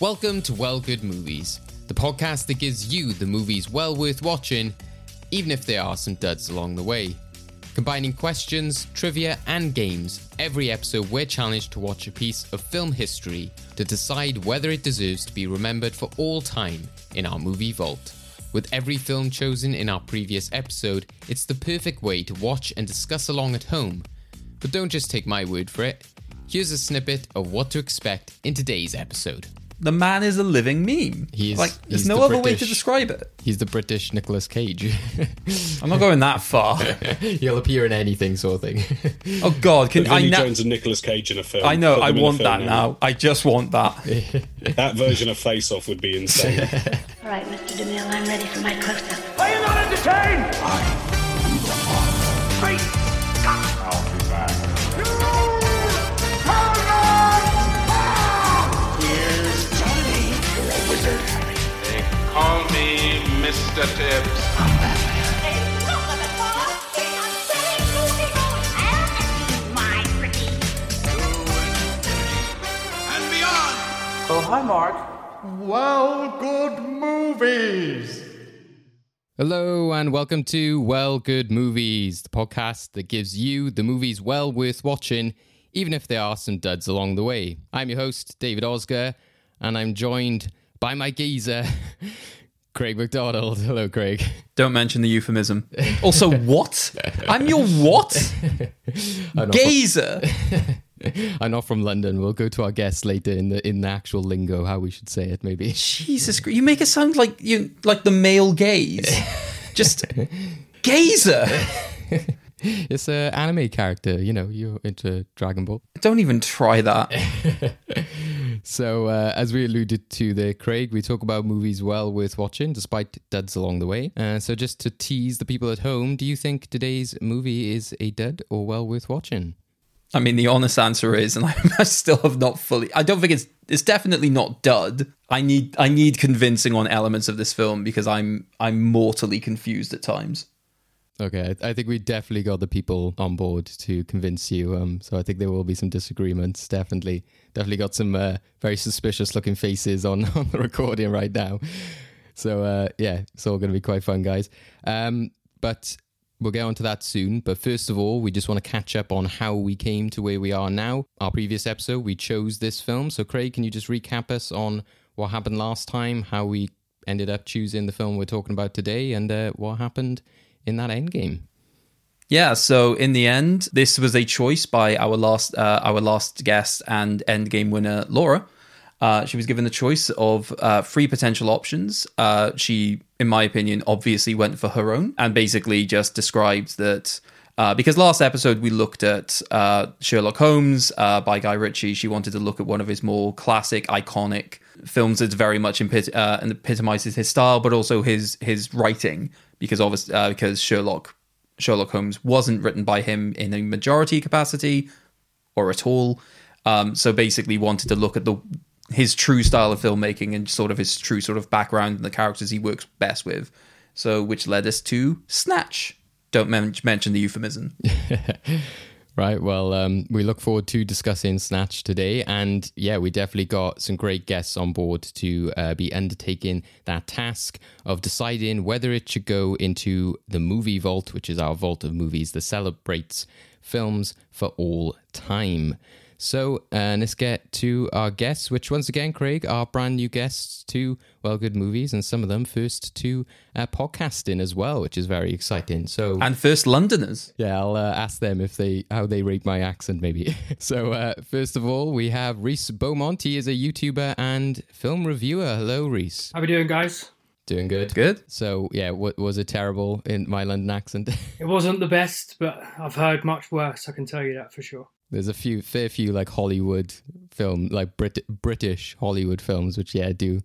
Welcome to Well Good Movies, the podcast that gives you the movies well worth watching, even if there are some duds along the way. Combining questions, trivia, and games, every episode we're challenged to watch a piece of film history to decide whether it deserves to be remembered for all time in our movie vault. With every film chosen in our previous episode, it's the perfect way to watch and discuss along at home. But don't just take my word for it. Here's a snippet of what to expect in today's episode. The man is a living meme. He is- like there's he's no the other way to describe it. He's the British Nicolas Cage. I'm not going that far. He'll appear in anything, sort of thing. Oh God, can I Vinnie now? Jones and Nicolas Cage in a film. I know. Put I them in a want that now. I just want that. That version of Face Off would be insane. All right, Mr. DeMille, I'm ready for my close-up. Are you not entertained? Great call me Mr. Tibbs. And beyond. Oh, hi, Mark. Well, good movies. Hello, and welcome to Well Good Movies, the podcast that gives you the movies well worth watching, even if there are some duds along the way. I'm your host, David Osger, and I'm joined by my geezer, Craig McDonald. Hello, Craig. Don't mention the euphemism. Also, what? I'm your what? I'm Gazer. I'm not from London. We'll go to our guests later in the in the actual lingo, how we should say it, maybe. Jesus, Christ, you make it sound like you like the male gaze. Just gazer. It's an anime character, you know, you're into Dragon Ball. Don't even try that. So, uh, as we alluded to there, Craig, we talk about movies well worth watching, despite duds along the way. Uh, so, just to tease the people at home, do you think today's movie is a dud or well worth watching? I mean, the honest answer is, and I still have not fully. I don't think it's. It's definitely not dud. I need. I need convincing on elements of this film because I'm. I'm mortally confused at times. Okay, I, think we definitely got the people on board to convince you. Um, so I think there will be some disagreements. Definitely, definitely got some uh, very suspicious looking faces on on the recording right now. So uh, yeah, it's all going to be quite fun, guys. Um, but we'll get on to that soon. But first of all, we just want to catch up on how we came to where we are now. Our previous episode, we chose this film. So Craig, can you just recap us on what happened last time, how we ended up choosing the film we're talking about today, and uh, what happened in that end game? Yeah. So in the end, this was a choice by our last. Uh, our last guest and endgame winner, Laura. Uh, she was given the choice of uh, three potential options. Uh, she, in my opinion, obviously went for her own and basically just described that. Uh, because last episode we looked at uh, Sherlock Holmes uh, by Guy Ritchie, she wanted to look at one of his more classic, iconic films that's very much epit- uh, and epitomizes his style, but also his his writing. Because obviously, uh, because Sherlock Sherlock Holmes wasn't written by him in a majority capacity or at all. Um, so basically, wanted to look at the his true style of filmmaking and sort of his true sort of background and the characters he works best with. So, which led us to Snatch. Don't men- mention the euphemism. Right. Well, um, we look forward to discussing Snatch today. And yeah, we definitely got some great guests on board to uh, be undertaking that task of deciding whether it should go into the movie vault, which is our vault of movies that celebrates films for all time. So uh, let's get to our guests, which once again, Craig, are brand new guests to Well Good Movies, and some of them first to uh, podcasting as well, which is very exciting. So And first Londoners. yeah, I'll uh, ask them if they how they rate my accent, maybe. so uh, first of all, we have Reese Beaumont. He is a YouTuber and film reviewer. Hello, Reese. How we doing, guys? Doing good. Good. So yeah, what was it terrible in my London accent? It wasn't the best, but I've heard much worse. I can tell you that for sure. There's a few, fair few like Hollywood film, like Brit- British Hollywood films, which yeah do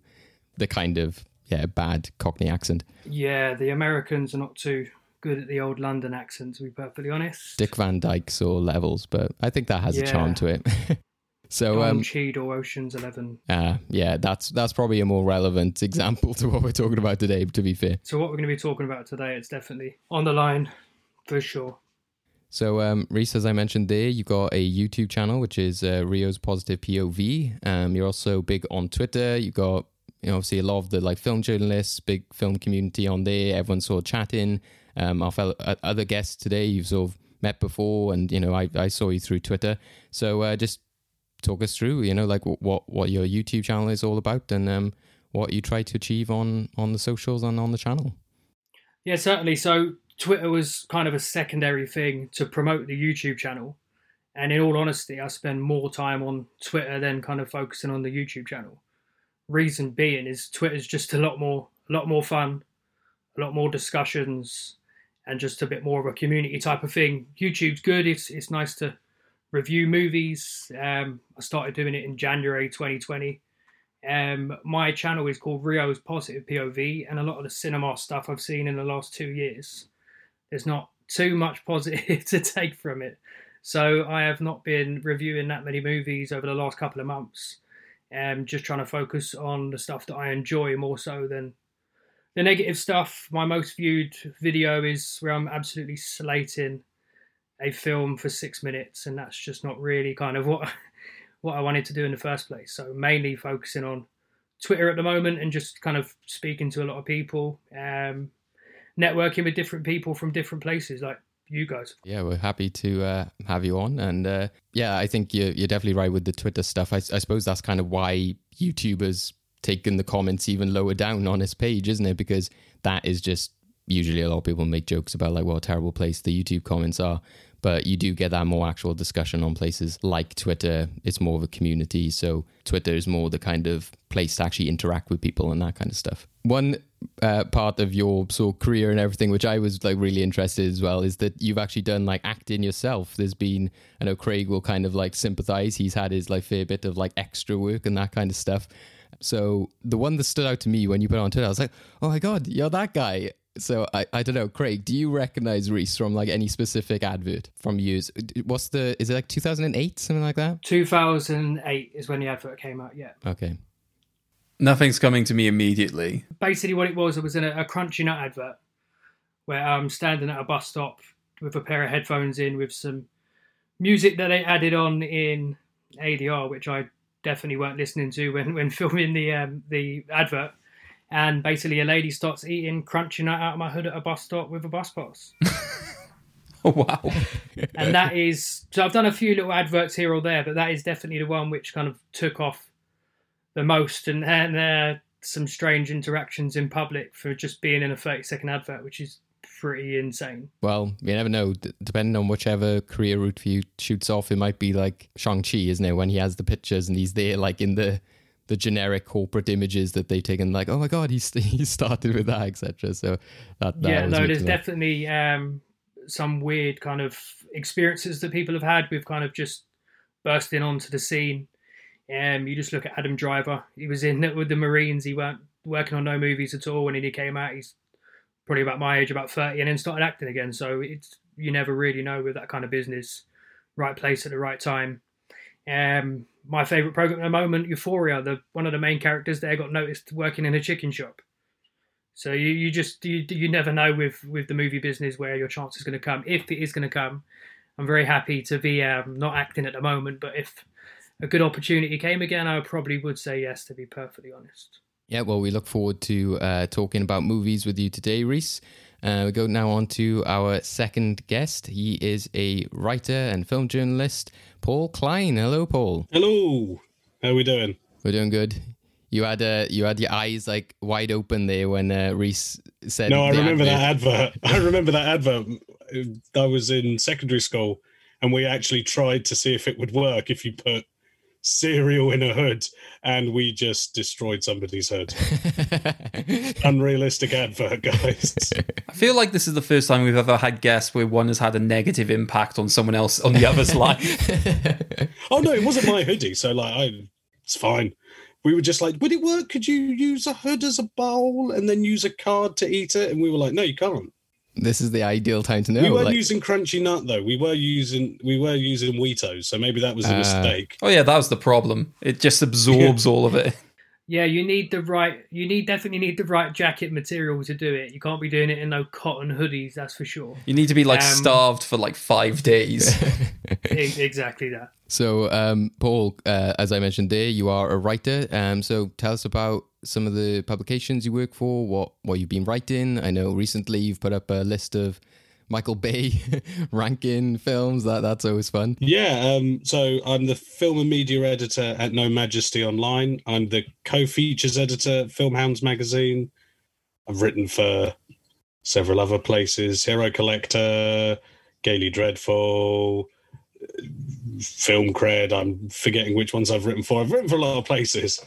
the kind of yeah bad Cockney accent. Yeah, the Americans are not too good at the old London accent, to be perfectly honest. Dick Van Dyke sort of levels, but I think that has a charm to it. so Dom um, Cheadle, Ocean's Eleven. Uh, yeah, that's that's probably a more relevant example to what we're talking about today. To be fair, So what we're going to be talking about today, it's definitely on the line for sure. So, um, Reese, as I mentioned there, you've got a YouTube channel, which is uh, Rio's Positive POV. Um, you're also big on Twitter. You've got, you know, obviously a lot of the like film journalists, big film community on there. Everyone's sort of chatting. Um, our fellow, uh, other guests today, you've sort of met before, and you know, I, I saw you through Twitter. So, uh, just talk us through, you know, like what what your YouTube channel is all about, and um, what you try to achieve on on the socials and on the channel. Yeah, certainly. So Twitter was kind of a secondary thing to promote the YouTube channel. And in all honesty, I spend more time on Twitter than kind of focusing on the YouTube channel. Reason being is Twitter's just a lot more a lot more fun, a lot more discussions, and just a bit more of a community type of thing. YouTube's good. It's it's nice to review movies. Um, I started doing it in January 2020. Um, my channel is called Rio's Positive POV, and a lot of the cinema stuff I've seen in the last two years there's not too much positive to take from it. So I have not been reviewing that many movies over the last couple of months. Um, just trying to focus on the stuff that I enjoy more so than the negative stuff. My most viewed video is where I'm absolutely slating a film for six minutes, and that's just not really kind of what what I wanted to do in the first place. So mainly focusing on Twitter at the moment and just kind of speaking to a lot of people. Um, networking with different people from different places, like you guys. Yeah, we're happy to uh, have you on, and uh, yeah, I think you're you're definitely right with the Twitter stuff. I, I suppose that's kind of why YouTubers taken the comments even lower down on his page, isn't it? Because that is just usually a lot of people make jokes about like what a terrible place the YouTube comments are but you do get that more actual discussion on places like Twitter. It's more of a community, so Twitter is more the kind of place to actually interact with people and that kind of stuff. One uh, part of your sort of career and everything, which I was like really interested as well, is that you've actually done like acting yourself. There's been, I know Craig will kind of like sympathize. He's had his like fair bit of like extra work and that kind of stuff. So the one that stood out to me when you put it on Twitter, I was like, oh my god, you're that guy. So I, I don't know, Craig, do you recognize Reese from like any specific advert from years? What's the is it like 2008 something like that? 2008 is when the advert came out. Yeah. Okay. Nothing's coming to me immediately. Basically, what it was, it was in a, a Crunchy Nut advert where I'm standing at a bus stop with a pair of headphones in with some music that they added on in ADR, which I definitely weren't listening to when, when filming the um, the advert and basically a lady starts eating crunchy nut out of my hood at a bus stop with a bus pass. oh, wow. and that is so I've done a few little adverts here or there, but that is definitely the one which kind of took off the most and and uh, some strange interactions in public for just being in a 30 second advert, which is pretty insane. Well, you never know. D- depending on whichever career route for you shoots off, it might be like Shang-Chi, isn't it? When he has the pictures and he's there like in the the generic corporate images that they take and like, oh my god, he's he started with that, etc. So that, that yeah, no, there's definitely um, some weird kind of experiences that people have had with kind of just bursting onto the scene. Um, you just look at Adam Driver; he was in with the Marines. He weren't working on no movies at all when he came out. He's probably about my age, about thirty, and then started acting again. So it's you never really know with that kind of business, right place at the right time. Um, my favorite program at the moment, Euphoria. The one of the main characters there got noticed working in a chicken shop. So you, you just you, you never know with with the movie business where your chance is going to come if it is going to come. I'm very happy to be um, not acting at the moment, but if a good opportunity came again, I probably would say yes. To be perfectly honest. Yeah, well, we look forward to uh, talking about movies with you today, Reese. Uh, we go now on to our second guest. He is a writer and film journalist, Paul Klein. Hello, Paul. Hello. How are we doing? We're doing good. You had uh, you had your eyes like wide open there when uh, Reese said. No, I remember advert. that advert. I remember that advert. I was in secondary school, and we actually tried to see if it would work if you put cereal in a hood and we just destroyed somebody's hood. Unrealistic advert, guys. I feel like this is the first time we've ever had guests where one has had a negative impact on someone else on the other's life. oh no, it wasn't my hoodie, so like I it's fine. We were just like, would it work? Could you use a hood as a bowl and then use a card to eat it? And we were like, no, you can't this is the ideal time to know. We were like, using Crunchy Nut though. We were using we were using Weetos, so maybe that was a uh, mistake. Oh yeah, that was the problem. It just absorbs all of it. Yeah, you need the right. You need definitely need the right jacket material to do it. You can't be doing it in no cotton hoodies. That's for sure. You need to be like Um, starved for like five days. Exactly that. So, um, Paul, uh, as I mentioned there, you are a writer. Um, so, tell us about some of the publications you work for. What what you've been writing. I know recently you've put up a list of Michael Bay ranking films. That that's always fun. Yeah, um, so I'm the film and media editor at No Majesty Online. I'm the co-features editor at Filmhounds magazine. I've written for several other places: Hero Collector, Gaily Dreadful, Film Cred. I'm forgetting which ones I've written for. I've written for a lot of places.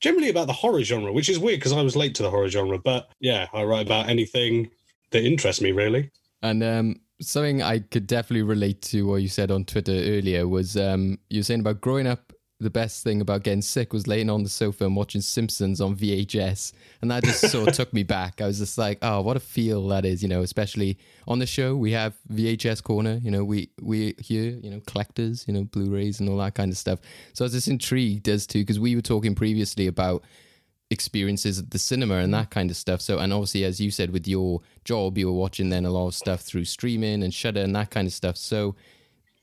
Generally about the horror genre, which is weird because I was late to the horror genre. But yeah, I write about anything that interests me, really. And um, something I could definitely relate to what you said on Twitter earlier was um, you were saying about growing up. The best thing about getting sick was laying on the sofa and watching Simpsons on VHS, and that just sort of took me back. I was just like, "Oh, what a feel that is!" You know, especially on the show, we have VHS corner. You know, we we here, you know, collectors, you know, Blu-rays and all that kind of stuff. So I was just intrigued as to because we were talking previously about experiences at the cinema and mm. that kind of stuff. So, and obviously, as you said, with your job, you were watching then a lot of stuff through streaming and Shudder and that kind of stuff. So,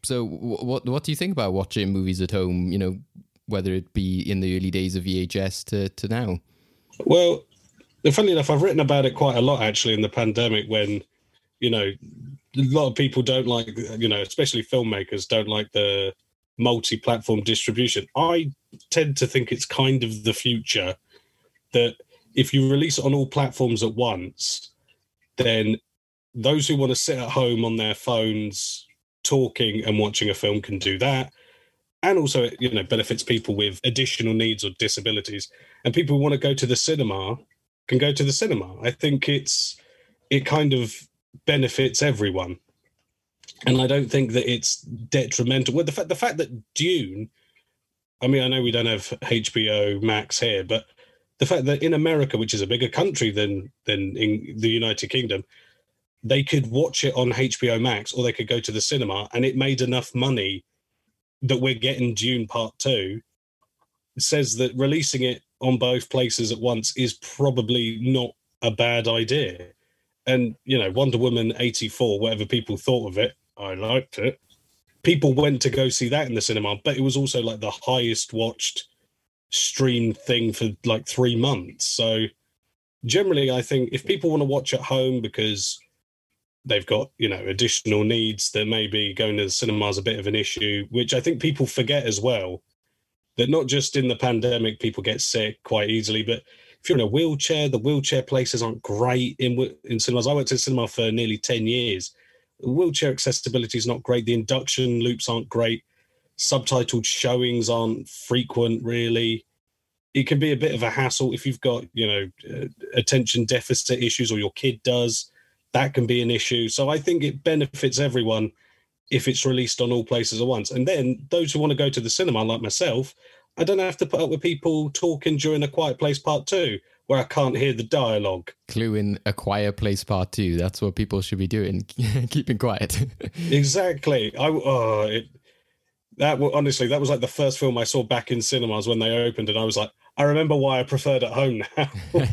so wh- what what do you think about watching movies at home? You know, whether it be in the early days of VHS to to now. Well, funny enough, I've written about it quite a lot actually in the pandemic when, you know, a lot of people don't like, you know, especially filmmakers don't like the multi platform distribution. I tend to think it's kind of the future that if you release it on all platforms at once, then those who want to sit at home on their phones talking and watching a film can do that. And also, it, you know, benefits people with additional needs or disabilities and people who want to go to the cinema can go to the cinema. I think it's it kind of benefits everyone, and I don't think that it's detrimental. Well, the fact the fact that Dune, I mean, I know we don't have HBO Max here, but the fact that in America, which is a bigger country than than in the United Kingdom, they could watch it on HBO Max or they could go to the cinema, and it made enough money that we're getting Dune Part Two says that releasing it on both places at once is probably not a bad idea. And, you know, Wonder Woman 84, whatever people thought of it, I liked it. People went to go see that in the cinema, but it was also like the highest watched stream thing for like three months. So, generally, I think if people want to watch at home because they've got, you know, additional needs, then maybe going to the cinema is a bit of an issue, which I think people forget as well that not just in the pandemic people get sick quite easily, but if you're in a wheelchair, the wheelchair places aren't great in in cinemas. I to the cinema for nearly ten years. Wheelchair accessibility is not great. The induction loops aren't great. Subtitled showings aren't frequent, really. It can be a bit of a hassle if you've got, you know, uh, attention deficit issues or your kid does. That can be an issue. So I think it benefits everyone if it's released on all places at once. And then those who want to go to the cinema, like myself, I don't have to put up with people talking during a Quiet Place Part Two, where I can't hear the dialogue. Clue in A Quiet Place Part Two. That's what people should be doing, keeping quiet. exactly. I oh, it, that honestly, that was like the first film I saw back in cinemas when they opened, and I was like, I remember why I preferred at home now.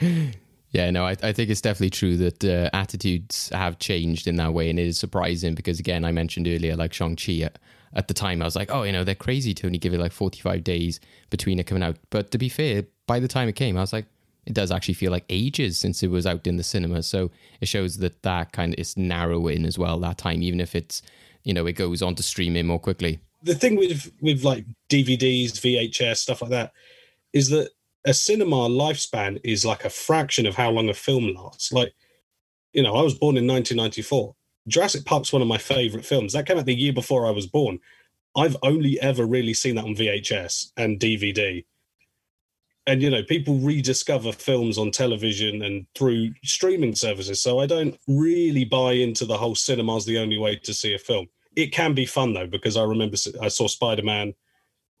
Yeah, no, I, I think it's definitely true that uh, attitudes have changed in that way, and it is surprising because, again, I mentioned earlier, like Shang Chi. At, at the time, I was like, oh, you know, they're crazy to only give it like forty-five days between it coming out. But to be fair, by the time it came, I was like, it does actually feel like ages since it was out in the cinema. So it shows that that kind of is narrowing as well that time, even if it's you know it goes on to streaming more quickly. the thing with with like DVDs, VHS, stuff like that, is that a cinema lifespan is like a fraction of how long a film lasts. Like, you know, I was born in 1994. Jurassic Park's one of my favorite films. That came out the year before I was born. I've only ever really seen that on VHS and DVD. And you know, people rediscover films on television and through streaming services. So I don't really buy into the whole cinema's the only way to see a film. It can be fun though, because I remember I saw Spider Man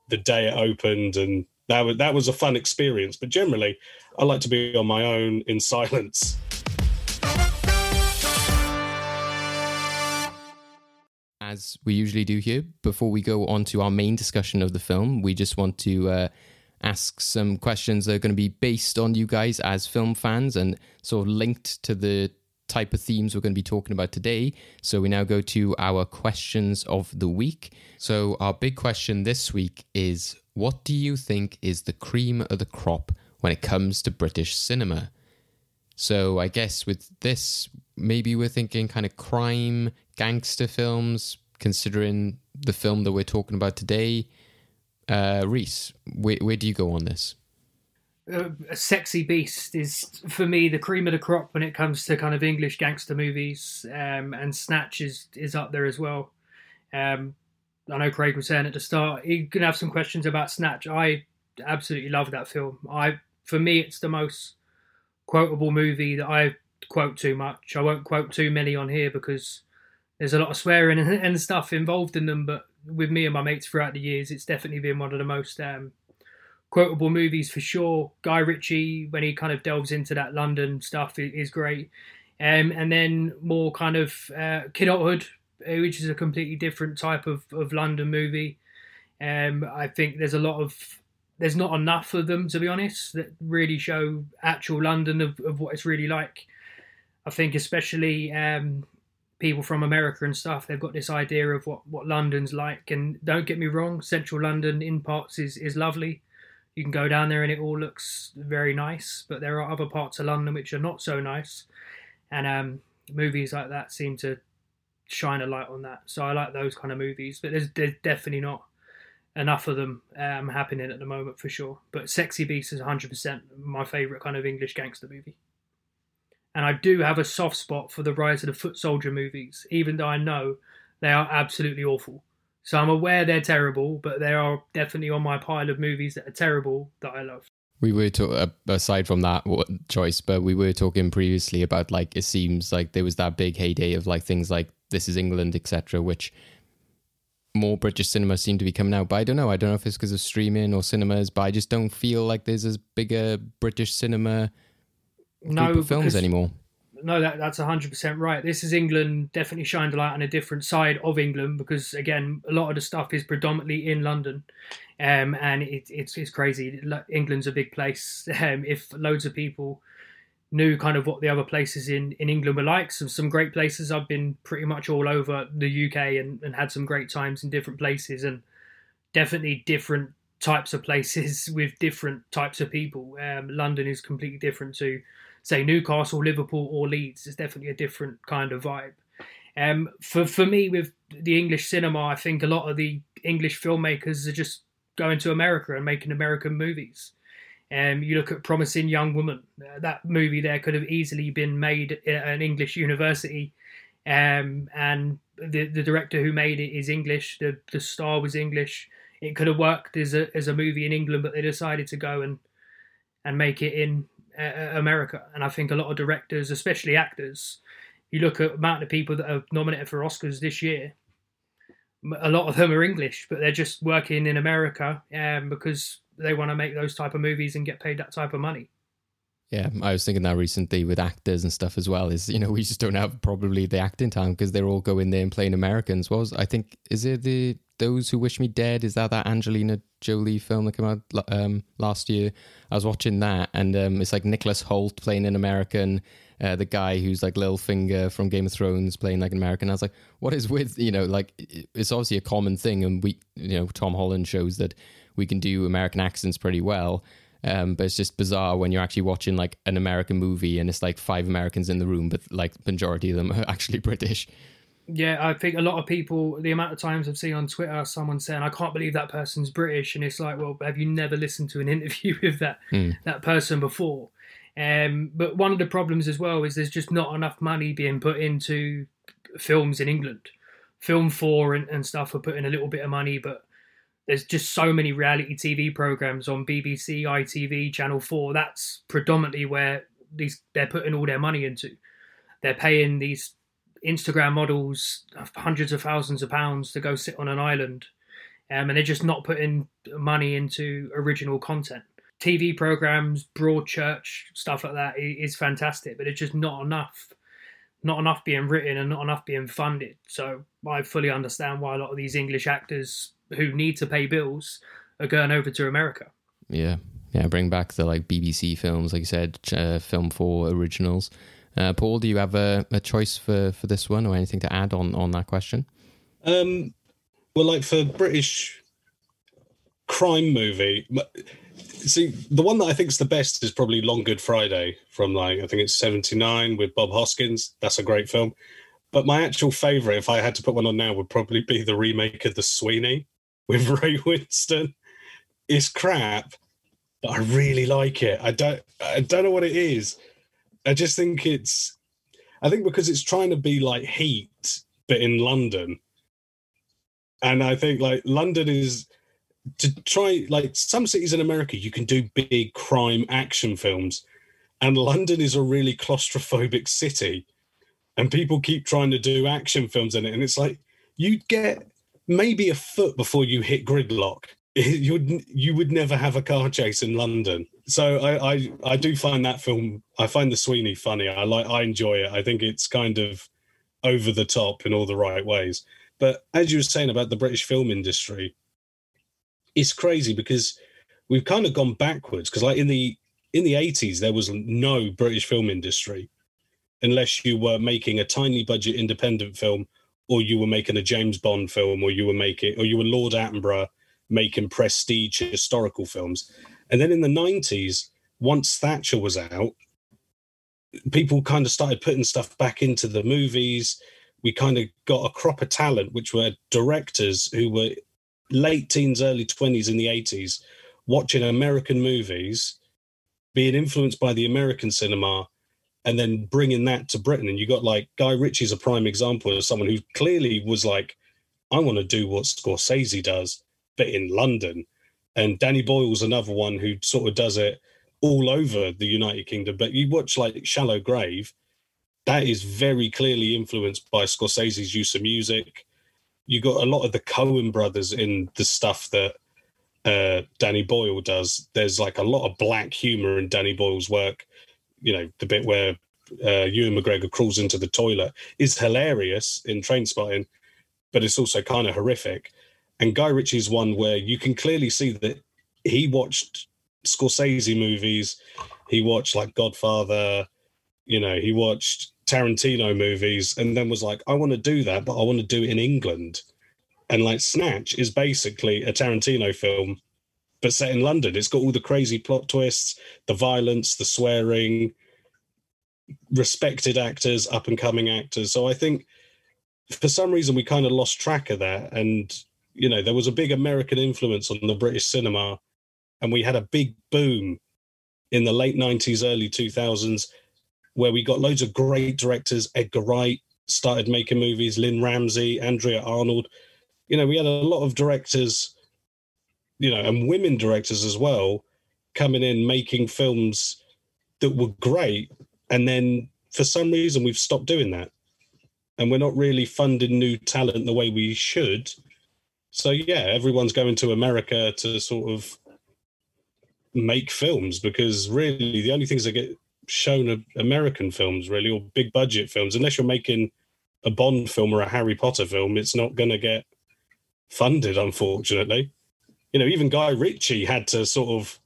the day it opened, and that was that was a fun experience. But generally, I like to be on my own in silence. As we usually do here, before we go on to our main discussion of the film, we just want to uh, ask some questions that are going to be based on you guys as film fans and sort of linked to the type of themes we're going to be talking about today. So we now go to our questions of the week. So our big question this week is what do you think is the cream of the crop when it comes to British cinema? So I guess with this, maybe we're thinking kind of crime, gangster films, considering the film that we're talking about today. Uh, Reese, where, where do you go on this? Uh, a sexy beast is for me the cream of the crop when it comes to kind of English gangster movies, um, and Snatch is is up there as well. Um, I know Craig was saying at the start he can have some questions about Snatch. I absolutely love that film. I for me it's the most quotable movie that I quote too much. I won't quote too many on here because there's a lot of swearing and, and stuff involved in them. But with me and my mates throughout the years, it's definitely been one of the most um, quotable movies for sure. Guy Ritchie, when he kind of delves into that London stuff, is great. Um, and then more kind of uh, Kidulthood, uh, which is a completely different type of, of London movie. Um, I think there's a lot of there's not enough of them to be honest that really show actual London of, of what it's really like. I think especially um, people from America and stuff, they've got this idea of what, what London's like. And don't get me wrong, central London in parts is, is lovely you can go down there and it all looks very nice, but there are other parts of London which are not so nice, and um, movies like that seem to shine a light on that. So I like those kind of movies, but there's, there's definitely not enough of them um, happening at the moment for sure. But Sexy Beast is 100% my favourite kind of English gangster movie. And I do have a soft spot for the Rise of the Foot Soldier movies, even though I know they are absolutely awful. So I'm aware they're terrible, but they are definitely on my pile of movies that are terrible that I love. We were to, uh, aside from that choice, but we were talking previously about like it seems like there was that big heyday of like things like This Is England, etc., which more British cinema seem to be coming out. But I don't know. I don't know if it's because of streaming or cinemas, but I just don't feel like there's as big a British cinema no, films anymore no, that, that's 100% right. This is England definitely shined a light on a different side of England because, again, a lot of the stuff is predominantly in London. Um, and it, it's, it's crazy. England's a big place. Um, if loads of people knew kind of what the other places in, in England were like, some, some great places. I've been pretty much all over the UK and, and had some great times in different places and definitely different types of places with different types of people. Um, London is completely different to say Newcastle, Liverpool, or Leeds. It's definitely a different kind of vibe. Um, for for me, with the English cinema, I think a lot of the English filmmakers are just going to America and making American movies. Um, you look at Promising Young Woman. Uh, that movie there could have easily been made at an English university, um, and the the director who made it is English. The the star was English. It could have worked as a as a movie in England, but they decided to go and and make it in America. And I think a lot of directors, especially actors, you look at amount of people that are nominated for Oscars this year. A lot of them are English, but they're just working in America um, because they want to make those type of movies and get paid that type of money. Yeah, I was thinking that recently with actors and stuff as well. Is you know we just don't have probably the acting time because they're all going there and playing Americans. Was I think is it the those who wish me dead? Is that that Angelina Jolie film that came out um, last year? I was watching that and um, it's like Nicholas Hoult playing an American. Uh, the guy who's like Littlefinger from Game of Thrones playing like an American. I was like, what is with you know like it's obviously a common thing, and we you know Tom Holland shows that we can do American accents pretty well. Um, but it's just bizarre when you're actually watching like an American movie and it's like five Americans in the room, but like majority of them are actually British. Yeah, I think a lot of people, the amount of times I've seen on Twitter someone saying, "I can't believe that person's British," and it's like, well, have you never listened to an interview with that mm. that person before? Um, but one of the problems as well is there's just not enough money being put into films in England. Film Four and, and stuff are putting a little bit of money, but there's just so many reality TV programs on BBC, ITV, Channel 4. That's predominantly where these they're putting all their money into. They're paying these Instagram models hundreds of thousands of pounds to go sit on an island, um, and they're just not putting money into original content. TV programs, Broadchurch, stuff like that is fantastic, but it's just not enough. Not enough being written and not enough being funded. So I fully understand why a lot of these English actors who need to pay bills are going over to America. Yeah, yeah. Bring back the like BBC films, like you said, uh, film for originals. Uh, Paul, do you have a, a choice for for this one, or anything to add on on that question? Um, well, like for British crime movie, see the one that I think is the best is probably Long Good Friday from like I think it's '79 with Bob Hoskins. That's a great film. But my actual favorite, if I had to put one on now, would probably be the remake of The Sweeney with Ray Winstone It's crap, but I really like it. I don't I don't know what it is. I just think it's I think because it's trying to be like Heat, but in London. And I think like London is to try like some cities in America, you can do big crime action films, and London is a really claustrophobic city, and people keep trying to do action films in it, and it's like you'd get maybe a foot before you hit gridlock. You would you would never have a car chase in London. So I, I I do find that film. I find the Sweeney funny. I like I enjoy it. I think it's kind of over the top in all the right ways. But as you were saying about the British film industry, it's crazy because we've kind of gone backwards. Because like in the in the eighties, there was no British film industry unless you were making a tiny budget independent film, or you were making a James Bond film, or you were making, or you were Lord Attenborough making prestige historical films. And then in the nineties, once Thatcher was out, people kind of started putting stuff back into the movies. We kind of got a crop of talent, which were directors who were late teens, early 20s in the 80s, watching American movies, being influenced by the American cinema, and then bringing that to Britain. And you got like Guy Ritchie's a prime example of someone who clearly was like, I want to do what Scorsese does, but in London. And Danny Boyle's another one who sort of does it all over the United Kingdom. But you watch like Shallow Grave, that is very clearly influenced by Scorsese's use of music. You got a lot of the Coen brothers in the stuff that uh, Danny Boyle does. There's like a lot of black humor in Danny Boyle's work. You know, the bit where uh, Ewan McGregor crawls into the toilet is hilarious in Trainspotting, but it's also kind of horrific. And Guy Ritchie's one where you can clearly see that he watched Scorsese movies. He watched like Godfather. You know, he watched Tarantino movies, and then was like, I want to do that, but I want to do it in England. And like Snatch is basically a Tarantino film, but set in London. It's got all the crazy plot twists, the violence, the swearing, respected actors, up and coming actors. So I think for some reason we kind of lost track of that. And, you know, there was a big American influence on the British cinema, and we had a big boom in the late 90s, early 2000s, where we got loads of great directors. Edgar Wright started making movies, Lynne Ramsay, Andrea Arnold. You know, we had a lot of directors, you know, and women directors as well, coming in making films that were great. And then for some reason, we've stopped doing that. And we're not really funding new talent the way we should. So, yeah, everyone's going to America to sort of make films because really the only things that get shown are American films, really, or big budget films. Unless you're making a Bond film or a Harry Potter film, it's not going to get funded, unfortunately. You know, even Guy Ritchie had to sort of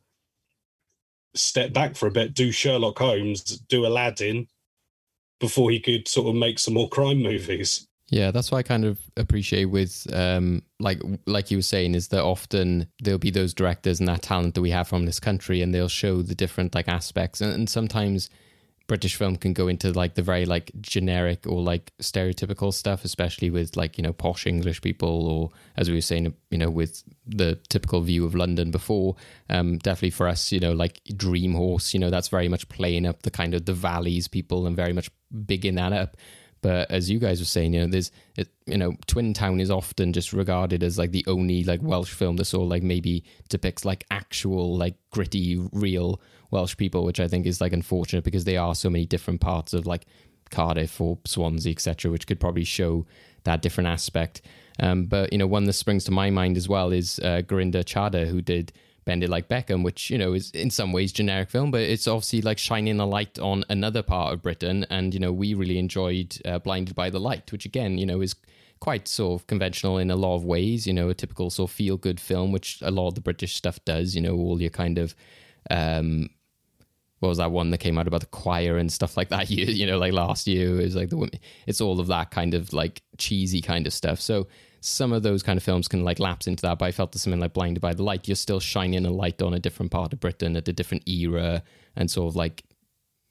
step back for a bit, do Sherlock Holmes, do Aladdin before he could sort of make some more crime movies. Yeah, that's what I kind of appreciate with um like like you were saying is that often there'll be those directors and that talent that we have from this country and they'll show the different like aspects and, and sometimes British film can go into like the very like generic or like stereotypical stuff, especially with like, you know, posh English people or as we were saying, you know, with the typical view of London before. Um, definitely for us, you know, like Dream Horse, you know, that's very much playing up the kind of the valleys people and very much bigging that up. But as you guys were saying, you know, there's, it, you know, Twin Town is often just regarded as like the only like Welsh film that sort of like maybe depicts like actual like gritty, real Welsh people, which I think is like unfortunate because there are so many different parts of like Cardiff or Swansea, etc., which could probably show that different aspect. Um, but you know, one that springs to my mind as well is uh, Chadha, who did Bend It Like Beckham, which you know is in some ways generic film, but it's obviously like shining a light on another part of Britain. And you know, we really enjoyed uh, Blinded by the Light, which again, you know, is quite sort of conventional in a lot of ways. You know, a typical sort of feel good film, which a lot of the British stuff does. You know, all your kind of um, what was that one that came out about the choir and stuff like that? You, you know, like last year was like the women. It's all of that kind of like cheesy kind of stuff. So some of those kind of films can like lapse into that. But I felt that something like Blinded by the Light, you're still shining a light on a different part of Britain at a different era, and sort of like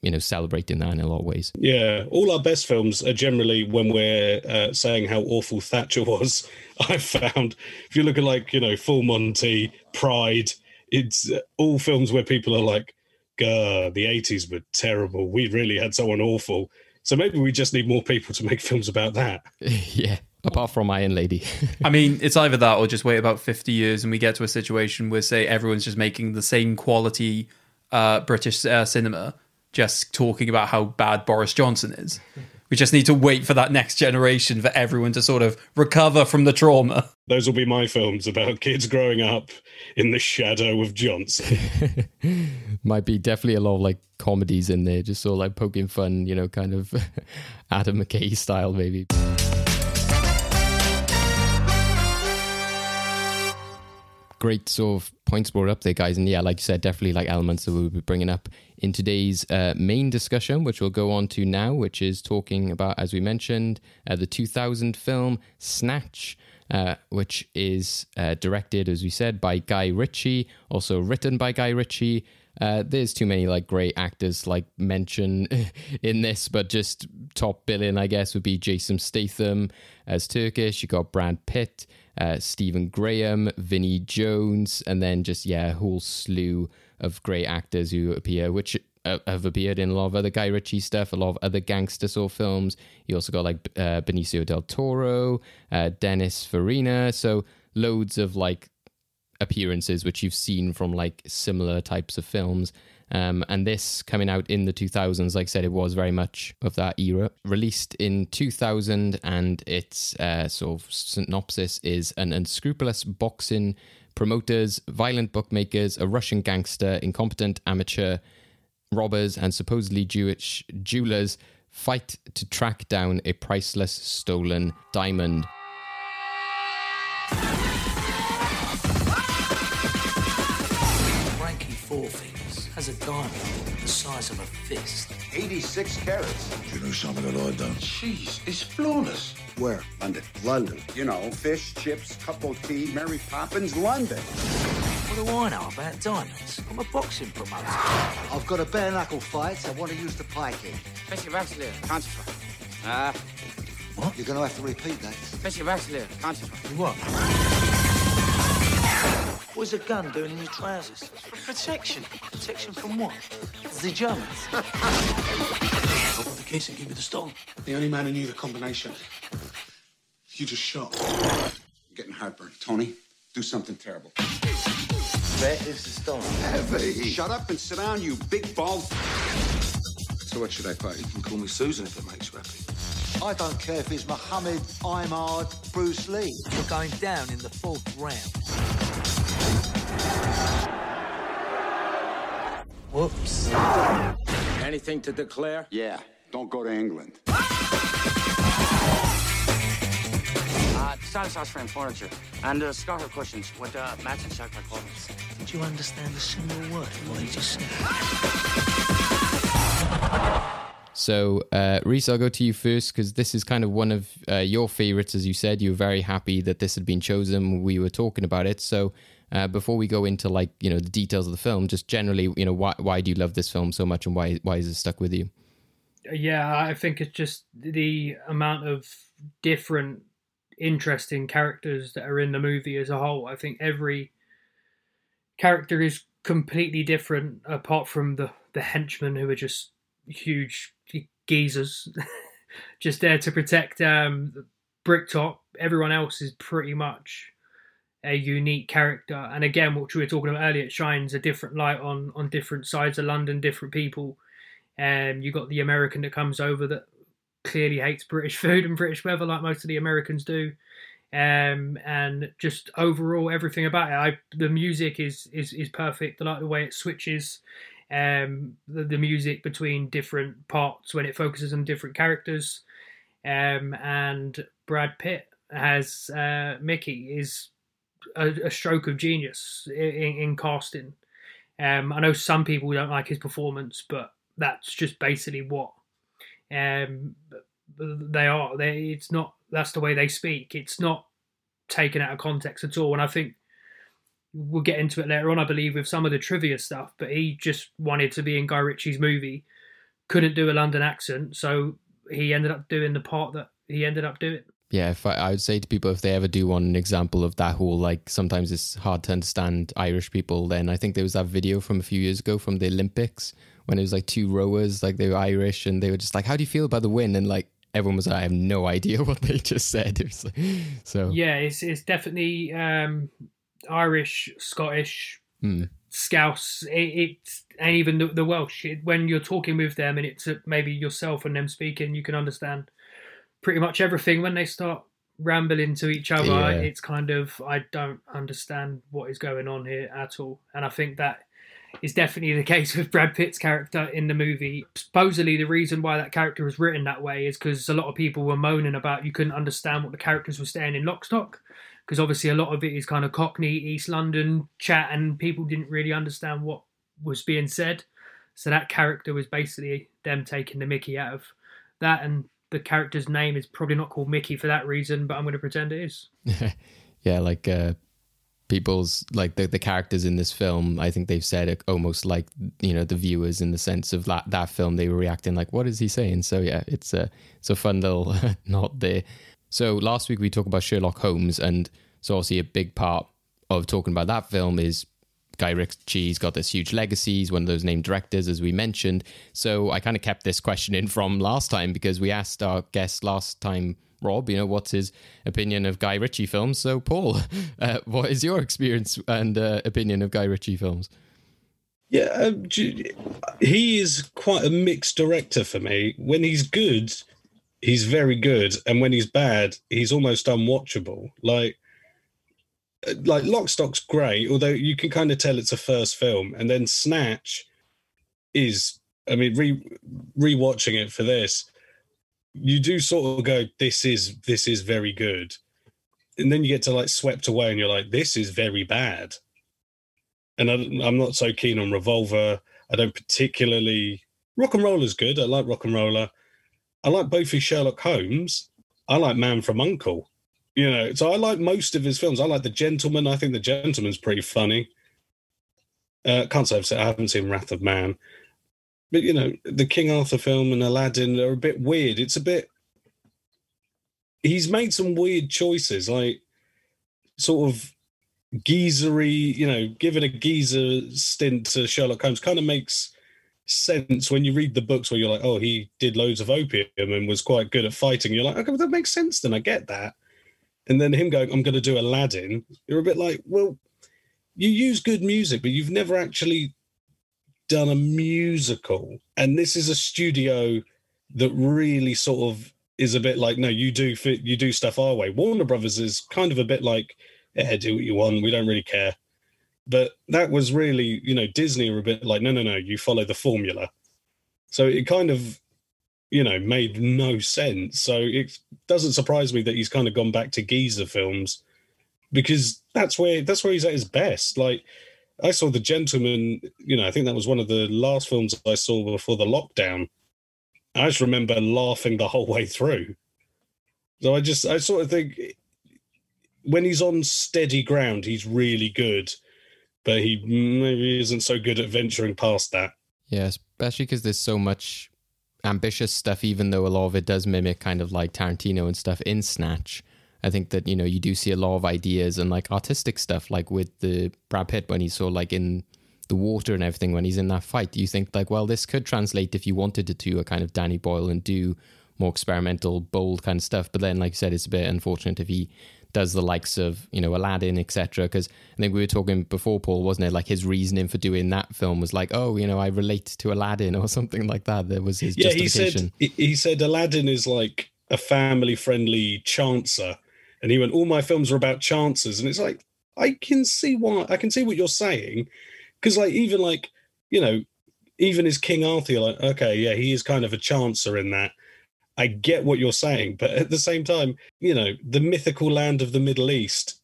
you know celebrating that in a lot of ways. Yeah, all our best films are generally when we're uh, saying how awful Thatcher was. I've found if you look at like you know Full Monty, Pride, it's all films where people are like, "God, the '80s were terrible. We really had someone awful." So maybe we just need more people to make films about that. yeah. Apart from Iron Lady. I mean, it's either that or just wait about 50 years and we get to a situation where, say, everyone's just making the same quality uh, British uh, cinema, just talking about how bad Boris Johnson is. We just need to wait for that next generation for everyone to sort of recover from the trauma. Those will be my films about kids growing up in the shadow of Johnson. Might be definitely a lot of like comedies in there, just sort of like poking fun, you know, kind of Adam McKay style, maybe. Great sort of points brought up there, guys. And yeah, like you said, definitely like elements that we'll be bringing up in today's uh, main discussion, which we'll go on to now, which is talking about, as we mentioned, uh, the 2000 film Snatch. Uh, which is uh, directed, as we said, by Guy Ritchie, also written by Guy Ritchie. Uh, there's too many like great actors like mention in this, but just top billing, I guess, would be Jason Statham as Turkish. You got Brad Pitt, uh, Stephen Graham, Vinnie Jones, and then just yeah, a whole slew of great actors who appear, which uh, have appeared in a lot of other Guy Ritchie stuff, a lot of other gangster sort films. You also got like uh, Benicio del Toro, uh, Dennis Farina, so loads of like appearances which you've seen from like similar types of films. Um, and this coming out in the 2000s, like I said, it was very much of that era. Released in 2000, and its uh, sort of synopsis is an unscrupulous boxing promoters, violent bookmakers, a Russian gangster, incompetent amateur robbers, and supposedly Jewish jewelers fight to track down a priceless stolen diamond. Frankie Four Fingers has a diamond the size of a fist. 86 carats. Do you know something that I don't? Jeez, it's flawless. Where? London. London. You know, fish, chips, cup of tea, Mary Poppins, London. What do I know about diamonds? I'm a boxing promoter. I've got a bare knuckle fight. I want to use the piking. Special Baxter, concentrate. Ah. What? You're going to have to repeat that. Special Baxter, concentrate. What? What's a gun doing in your trousers? Protection. Protection from what? The Germans. I want the case and give me the stone. The only man who knew the combination. You just shot. I'm getting heartburn. Tony, do something terrible. Where is the stone? Heavy. Shut up and sit down, you big bald. So what should I pay? You can call me Susan if it makes you happy. I don't care if it's Muhammad, Imard, Bruce Lee. You're going down in the fourth round. Whoops. Anything to declare? Yeah, don't go to England. Uh, stylish house frame furniture and uh, scarfer cushions with uh, matching chocolate colors. Did you understand a single word of what he just said? So, uh, Reese, I'll go to you first because this is kind of one of uh, your favorites, as you said. You were very happy that this had been chosen. We were talking about it. So, uh, before we go into like you know the details of the film, just generally, you know, why why do you love this film so much, and why why is it stuck with you? Yeah, I think it's just the amount of different, interesting characters that are in the movie as a whole. I think every character is completely different, apart from the the henchmen who are just huge geezers, just there to protect um, Bricktop. Everyone else is pretty much a unique character. And again, what we were talking about earlier, it shines a different light on on different sides of London, different people. Um, you got the American that comes over that clearly hates British food and British weather, like most of the Americans do. Um, and just overall, everything about it. I, the music is is is perfect. I like the way it switches. Um, the, the music between different parts when it focuses on different characters. Um, and Brad Pitt as uh, Mickey is a, a, stroke of genius in, in casting. Um, I know some people don't like his performance, but that's just basically what um, they are. They, it's not. That's the way they speak. It's not taken out of context at all. And I think we'll get into it later on, I believe, with some of the trivia stuff. But he just wanted to be in Guy Ritchie's movie, couldn't do a London accent, so he ended up doing the part that he ended up doing. Yeah, if I, I would say to people if they ever do want an example of that whole like sometimes it's hard to understand Irish people, then I think there was that video from a few years ago from the Olympics when it was like two rowers, like they were Irish and they were just like, How do you feel about the win? And like everyone was like, I have no idea what they just said. Like, so Yeah, it's it's definitely um Irish, Scottish, hmm. Scouse, it, it, and even the, the Welsh. It, when you're talking with them and it's maybe yourself and them speaking, you can understand pretty much everything. When they start rambling to each other, yeah. it's kind of I don't understand what is going on here at all. And I think that is definitely the case with Brad Pitt's character in the movie. Supposedly, the reason why that character was written that way is because a lot of people were moaning about you couldn't understand what the characters were saying in Lockstock because obviously a lot of it is kind of Cockney, East London chat, and people didn't really understand what was being said. So that character was basically them taking the Mickey out of that, and the character's name is probably not called Mickey for that reason, but I'm going to pretend it is. yeah, like uh, people's like the the characters in this film. I think they've said it almost like you know the viewers in the sense of that that film. They were reacting like, "What is he saying?" So yeah, it's a it's a fun little not there. So last week we talked about Sherlock Holmes, and so obviously a big part of talking about that film is Guy Ritchie's got this huge legacy. He's one of those named directors, as we mentioned. So I kind of kept this question in from last time because we asked our guest last time, Rob, you know, what's his opinion of Guy Ritchie films? So, Paul, uh, what is your experience and uh, opinion of Guy Ritchie films? Yeah, um, he is quite a mixed director for me. When he's good, he's very good, and when he's bad, he's almost unwatchable. Like, like Lockstock's great, although you can kind of tell it's a first film, and then Snatch is. I mean, re rewatching it for this, you do sort of go, "This is this is very good," and then you get to like Swept Away, and you're like, "This is very bad." And I, I'm not so keen on Revolver. I don't particularly. rock and roll is good. I like RocknRolla. I like both his Sherlock Holmes. I like Man from Uncle. You know, so I like most of his films. I like The Gentlemen. I think The Gentlemen's pretty funny. Uh, can't say I haven't seen Wrath of Man, but you know, the King Arthur film and Aladdin are a bit weird. It's a bit. He's made some weird choices, like sort of geezery. You know, giving a geezer stint to Sherlock Holmes kind of makes sense when you read the books where you're like, oh, he did loads of opium and was quite good at fighting. You're like, okay, well, that makes sense. Then I get that. And then him going, I'm going to do Aladdin. You're a bit like, well, you use good music, but you've never actually done a musical. And this is a studio that really sort of is a bit like, no, you do fit, you do stuff our way. Warner Brothers is kind of a bit like, yeah, do what you want. We don't really care. But that was really, you know, Disney were a bit like, no, no, no, you follow the formula. So it kind of, you know, made no sense. So it doesn't surprise me that he's kind of gone back to geezer films because that's where that's where he's at his best. Like I saw The Gentlemen, you know, I think that was one of the last films I saw before the lockdown. I just remember laughing the whole way through. So I just I sort of think when he's on steady ground, he's really good but he maybe isn't so good at venturing past that. Yeah, especially because there's so much ambitious stuff, even though a lot of it does mimic kind of like Tarantino and stuff in Snatch. I think that, you know, you do see a lot of ideas and like artistic stuff, like with the Brad Pitt when he's sort of like in the water and everything when he's in that fight. You think like, well, this could translate if you wanted it to a kind of Danny Boyle and do more experimental, bold kind of stuff. But then, like you said, it's a bit unfortunate if he does the likes of you know Aladdin, etc. Because I think we were talking before, Paul, wasn't it? Like his reasoning for doing that film was like, oh, you know, I relate to Aladdin or something like that. There was his yeah. Justification. He said he said Aladdin is like a family friendly chancer, and he went, all my films are about chancers, and it's like I can see why I can see what you're saying, because like even like you know even as King Arthur, like okay, yeah, he is kind of a chancer in that. I get what you're saying, but at the same time, you know, the mythical land of the Middle East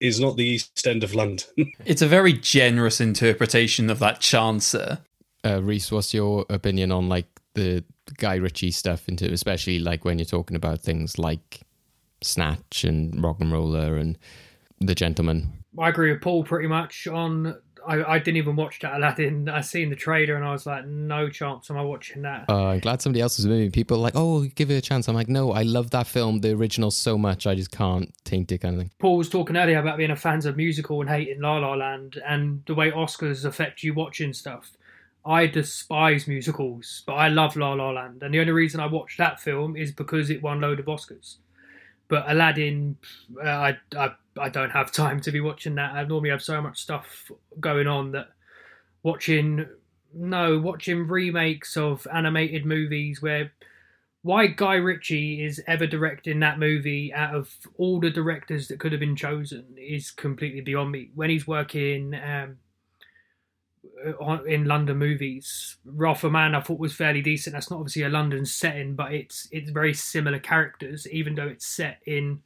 is not the East End of London. it's a very generous interpretation of that chancer. Uh, Reese, what's your opinion on like the Guy Ritchie stuff into, especially like when you're talking about things like Snatch and RocknRolla and The Gentlemen? I agree with Paul pretty much on. I, I didn't even watch that Aladdin. I seen the trailer and I was like, no chance am I watching that. Uh, I'm glad somebody else is moving. People are like, oh, give it a chance. I'm like, no, I love that film, the original, so much. I just can't taint it, kind of thing. Paul was talking earlier about being a fans of musical and hating La La Land and the way Oscars affect you watching stuff. I despise musicals, but I love La La Land, and the only reason I watched that film is because it won load of Oscars. But Aladdin, uh, I, I I don't have time to be watching that. I normally have so much stuff going on that watching no watching remakes of animated movies where why Guy Ritchie is ever directing that movie out of all the directors that could have been chosen is completely beyond me. When he's working um, in London movies, of Man I thought was fairly decent. That's not obviously a London setting, but it's it's very similar characters, even though it's set in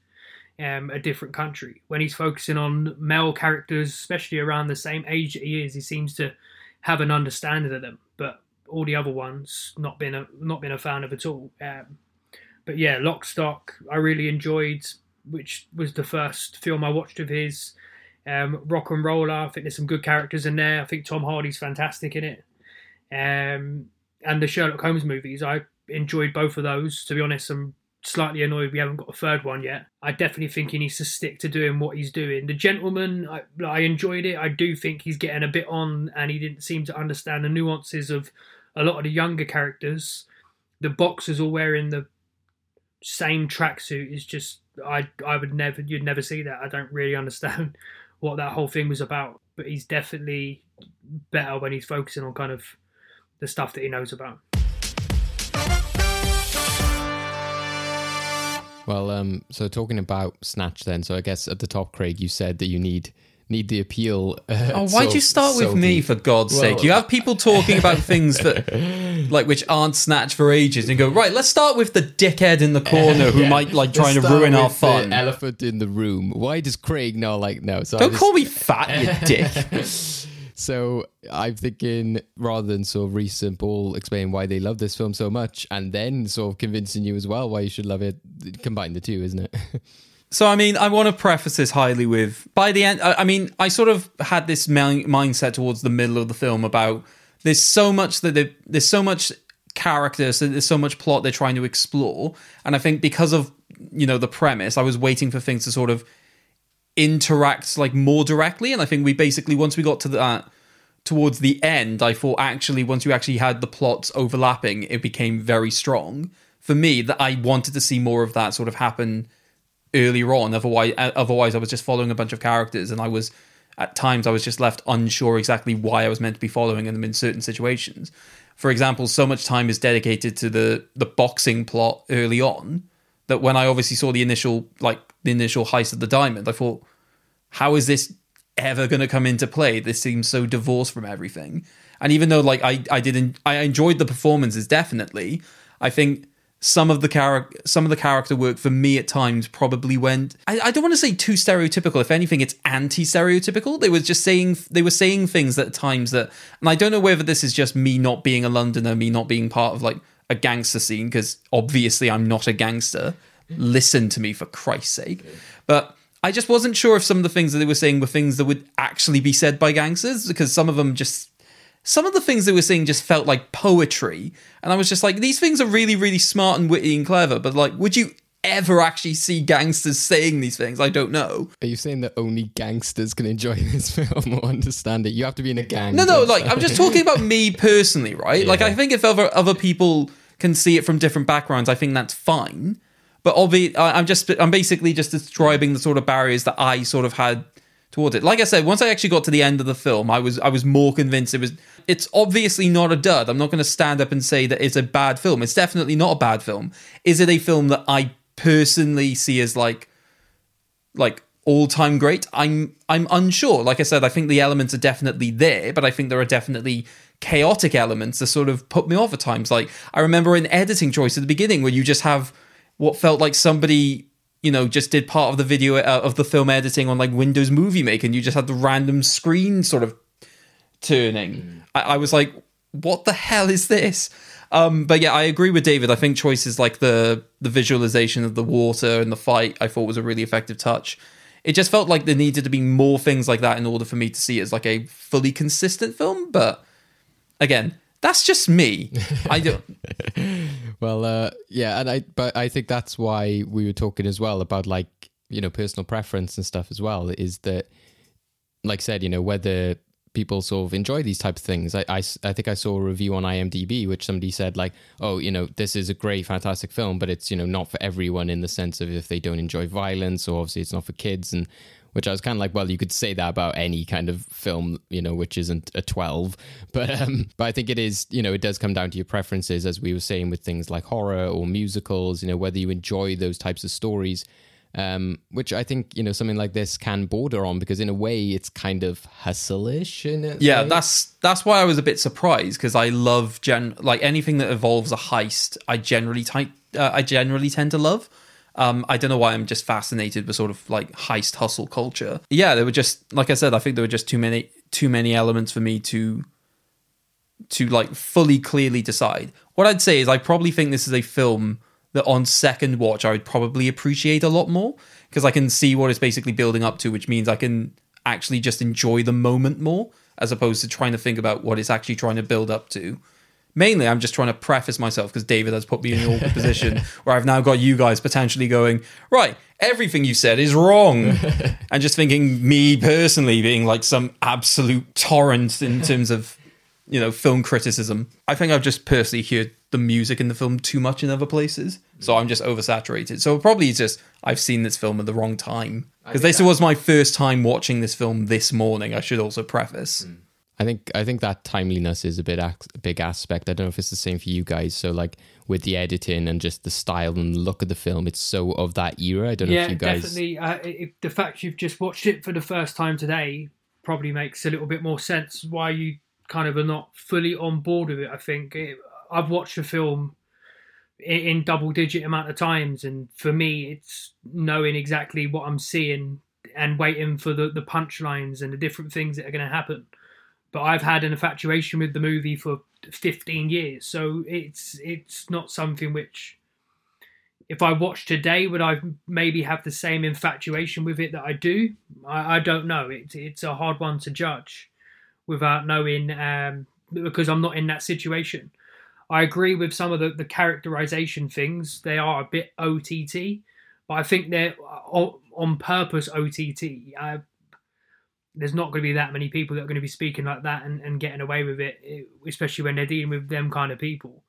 um, a different country. When he's focusing on male characters, especially around the same age that he is, he seems to have an understanding of them. But all the other ones, not been a not been a fan of at all. Um, but yeah, Lock Stock, I really enjoyed, which was the first film I watched of his. Um, RocknRolla, I think there's some good characters in there. I think Tom Hardy's fantastic in it. Um, and the Sherlock Holmes movies, I enjoyed both of those. To be honest, I'm slightly annoyed we haven't got a third one yet. I definitely think he needs to stick to doing what he's doing. The Gentlemen, I, I enjoyed it. I do think he's getting a bit on, and he didn't seem to understand the nuances of a lot of the younger characters. The boxers all wearing the same tracksuit is just I I would never you'd never see that. I don't really understand what that whole thing was about. But he's definitely better when he's focusing on kind of the stuff that he knows about. Well, um, so talking about Snatch, then. So I guess at the top, Craig, you said that you need need the appeal. Uh, oh, why'd so, you start with so me deep. for God's Well, sake? You have people talking about things that, like, which aren't snatch for ages, and go right. Let's start with the dickhead in the corner who Yeah. might like Let's trying to ruin our fun. elephant in the room. Why does Craig not like no? So Don't just- call me fat, you dick. So I'm thinking rather than sort of Paul explain why they love this film so much, and then sort of convincing you as well why you should love it. Combine the two, isn't it? So, I mean, I want to preface this highly with by the end, I mean, I sort of had this mi- mindset towards the middle of the film about there's so much that there's so much character, so there's so much plot they're trying to explore. And I think because of, you know, the premise, I was waiting for things to sort of interact like more directly. And I think we basically, once we got to that, towards the end, I thought actually, once you actually had the plots overlapping, it became very strong. For me, that I wanted to see more of that sort of happen earlier on. Otherwise, uh, otherwise, I was just following a bunch of characters, and I was at times I was just left unsure exactly why I was meant to be following them in certain situations. For example, so much time is dedicated to the the boxing plot early on that when I obviously saw the initial like the initial heist of the diamond, I thought, how is this ever going to come into play? This seems so divorced from everything. And even though like I I didn't I enjoyed the performances definitely, I think some of the character some of the character work for me at times probably went I, I don't want to say too stereotypical if anything it's anti-stereotypical they were just saying they were saying things at times that and i don't know whether this is just me not being a londoner me not being part of like a gangster scene because obviously i'm not a gangster. Listen to me for christ's sake. But i just wasn't sure if some of the things that they were saying were things that would actually be said by gangsters because some of them just some of the things they were saying just felt like poetry. And i was just like these things are really really smart and witty and clever but like would you ever actually see gangsters saying these things? I don't know. Are you saying that only gangsters can enjoy this film or understand it? You have to be in a gang. no no like i'm just talking about me personally right? Like i think if other other people can see it from different backgrounds i think that's fine. But obvi- I- i'm just i'm basically just describing the sort of barriers that i sort of had towards it. Like i said once i actually got to the end of the film i was i was more convinced it was it's obviously not a dud. I'm not going to stand up and say that it's a bad film. It's definitely not a bad film. Is it a film that i personally see as like like all-time great. I'm I'm unsure. Like I said, I think the elements are definitely there, but I think there are definitely chaotic elements that sort of put me off at times. Like I remember an editing choice at the beginning where you just have what felt like somebody you know just did part of the video uh, of the film editing on like Windows Movie Maker, and you just had the random screen sort of turning. Mm. I, I was like, what the hell is this? Um, but yeah, I agree with David. I think choices like the the visualization of the water and the fight, I thought was a really effective touch. It just felt like there needed to be more things like that in order for me to see it as like a fully consistent film. But again, that's just me. I don't. well, uh, yeah, and I but I think that's why we were talking as well about like you know personal preference and stuff as well. Is that like I said, you know whether people sort of enjoy these type of things. I, I, I think I saw a review on IMDb which somebody said like, oh, you know, this is a great, fantastic film, but it's you know not for everyone in the sense of if they don't enjoy violence or obviously it's not for kids and which I was kind of like, well, you could say that about any kind of film, you know, which isn't a 12. But um, but I think it is, you know, it does come down to your preferences, as we were saying with things like horror or musicals, you know, whether you enjoy those types of stories um, which I think you know something like this can border on because in a way it's kind of hustle-ish. yeah, way. that's that's why I was a bit surprised because I love gen like anything that involves a heist. I generally type uh, I generally tend to love. Um, I don't know why I'm just fascinated with sort of like heist hustle culture. Yeah, there were just like I said, I think there were just too many too many elements for me to to like fully clearly decide. What I'd say is I probably think this is a film that on second watch I would probably appreciate a lot more because I can see what it's basically building up to, which means I can actually just enjoy the moment more as opposed to trying to think about what it's actually trying to build up to. Mainly, I'm just trying to preface myself because David has put me in an awkward position where I've now got you guys potentially going, right, everything you said is wrong. and just thinking me personally being like some absolute torrent in terms of, you know, film criticism. I think I've just personally heard the music in the film too much in other places. So I'm just oversaturated. So probably it's just I've seen this film at the wrong time because this was my first time watching this film this morning. I should also preface. Hmm. I think I think that timeliness is a bit a big aspect. I don't know if it's the same for you guys. So like with the editing and just the style and look of the film, it's so of that era. I don't know if you guys. definitely. Uh, the fact you've just watched it for the first time today probably makes a little bit more sense why you kind of are not fully on board with it. I think it, I've watched the film in, in double digit amount of times, and for me, it's knowing exactly what I'm seeing and waiting for the the punchlines and the different things that are going to happen. But I've had an infatuation with the movie for 15 years, so it's it's not something which if I watch today, would I maybe have the same infatuation with it that I do? I, I don't know. It's it's a hard one to judge without knowing um, because I'm not in that situation. I agree with some of the, the characterization things. They are a bit OTT, but I think they're on purpose OTT. Uh, there's not going to be that many people that are going to be speaking like that and, and getting away with it, especially when they're dealing with them kind of people.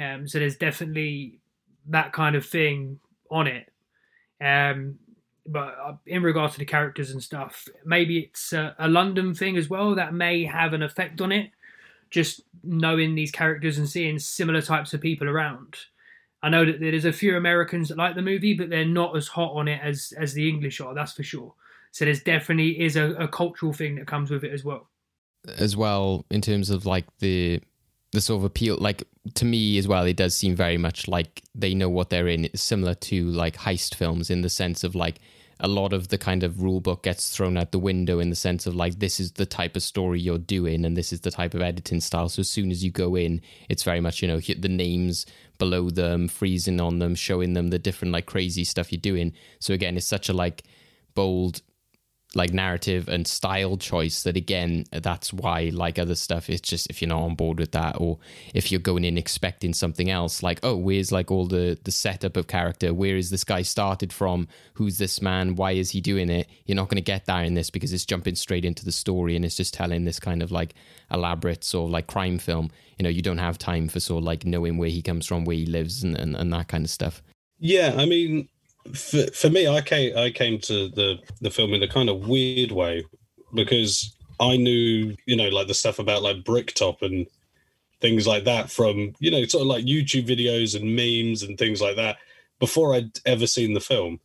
Um, so there's definitely that kind of thing on it. Um, but uh, in regards to the characters and stuff, maybe it's a, a London thing as well that may have an effect on it just knowing these characters and seeing similar types of people around. I know that there's a few Americans that like the movie, but they're not as hot on it as as the English are. That's for sure. So there's definitely is a, a cultural thing that comes with it as well. As well, in terms of like the the sort of appeal, like to me as well, it does seem very much like they know what they're in. It's similar to like heist films in the sense of like a lot of the kind of rule book gets thrown out the window in the sense of like this is the type of story you're doing and this is the type of editing style so as soon as you go in it's very much you know the names below them freezing on them showing them the different like crazy stuff you're doing so again it's such a like bold like narrative and style choice that again that's why like other stuff it's just if you're not on board with that or if you're going in expecting something else like oh where's like all the the setup of character? Where is this guy started from? Who's this man? Why is he doing it? You're not going to get that in this because it's jumping straight into the story and it's just telling this kind of like elaborate sort of like crime film. You know you don't have time for sort of like knowing where he comes from where he lives and, and, and that kind of stuff. Yeah i mean for, for me, I came I came to the the film in a kind of weird way because I knew you know like the stuff about like Bricktop and things like that from you know sort of like YouTube videos and memes and things like that before I'd ever seen the film,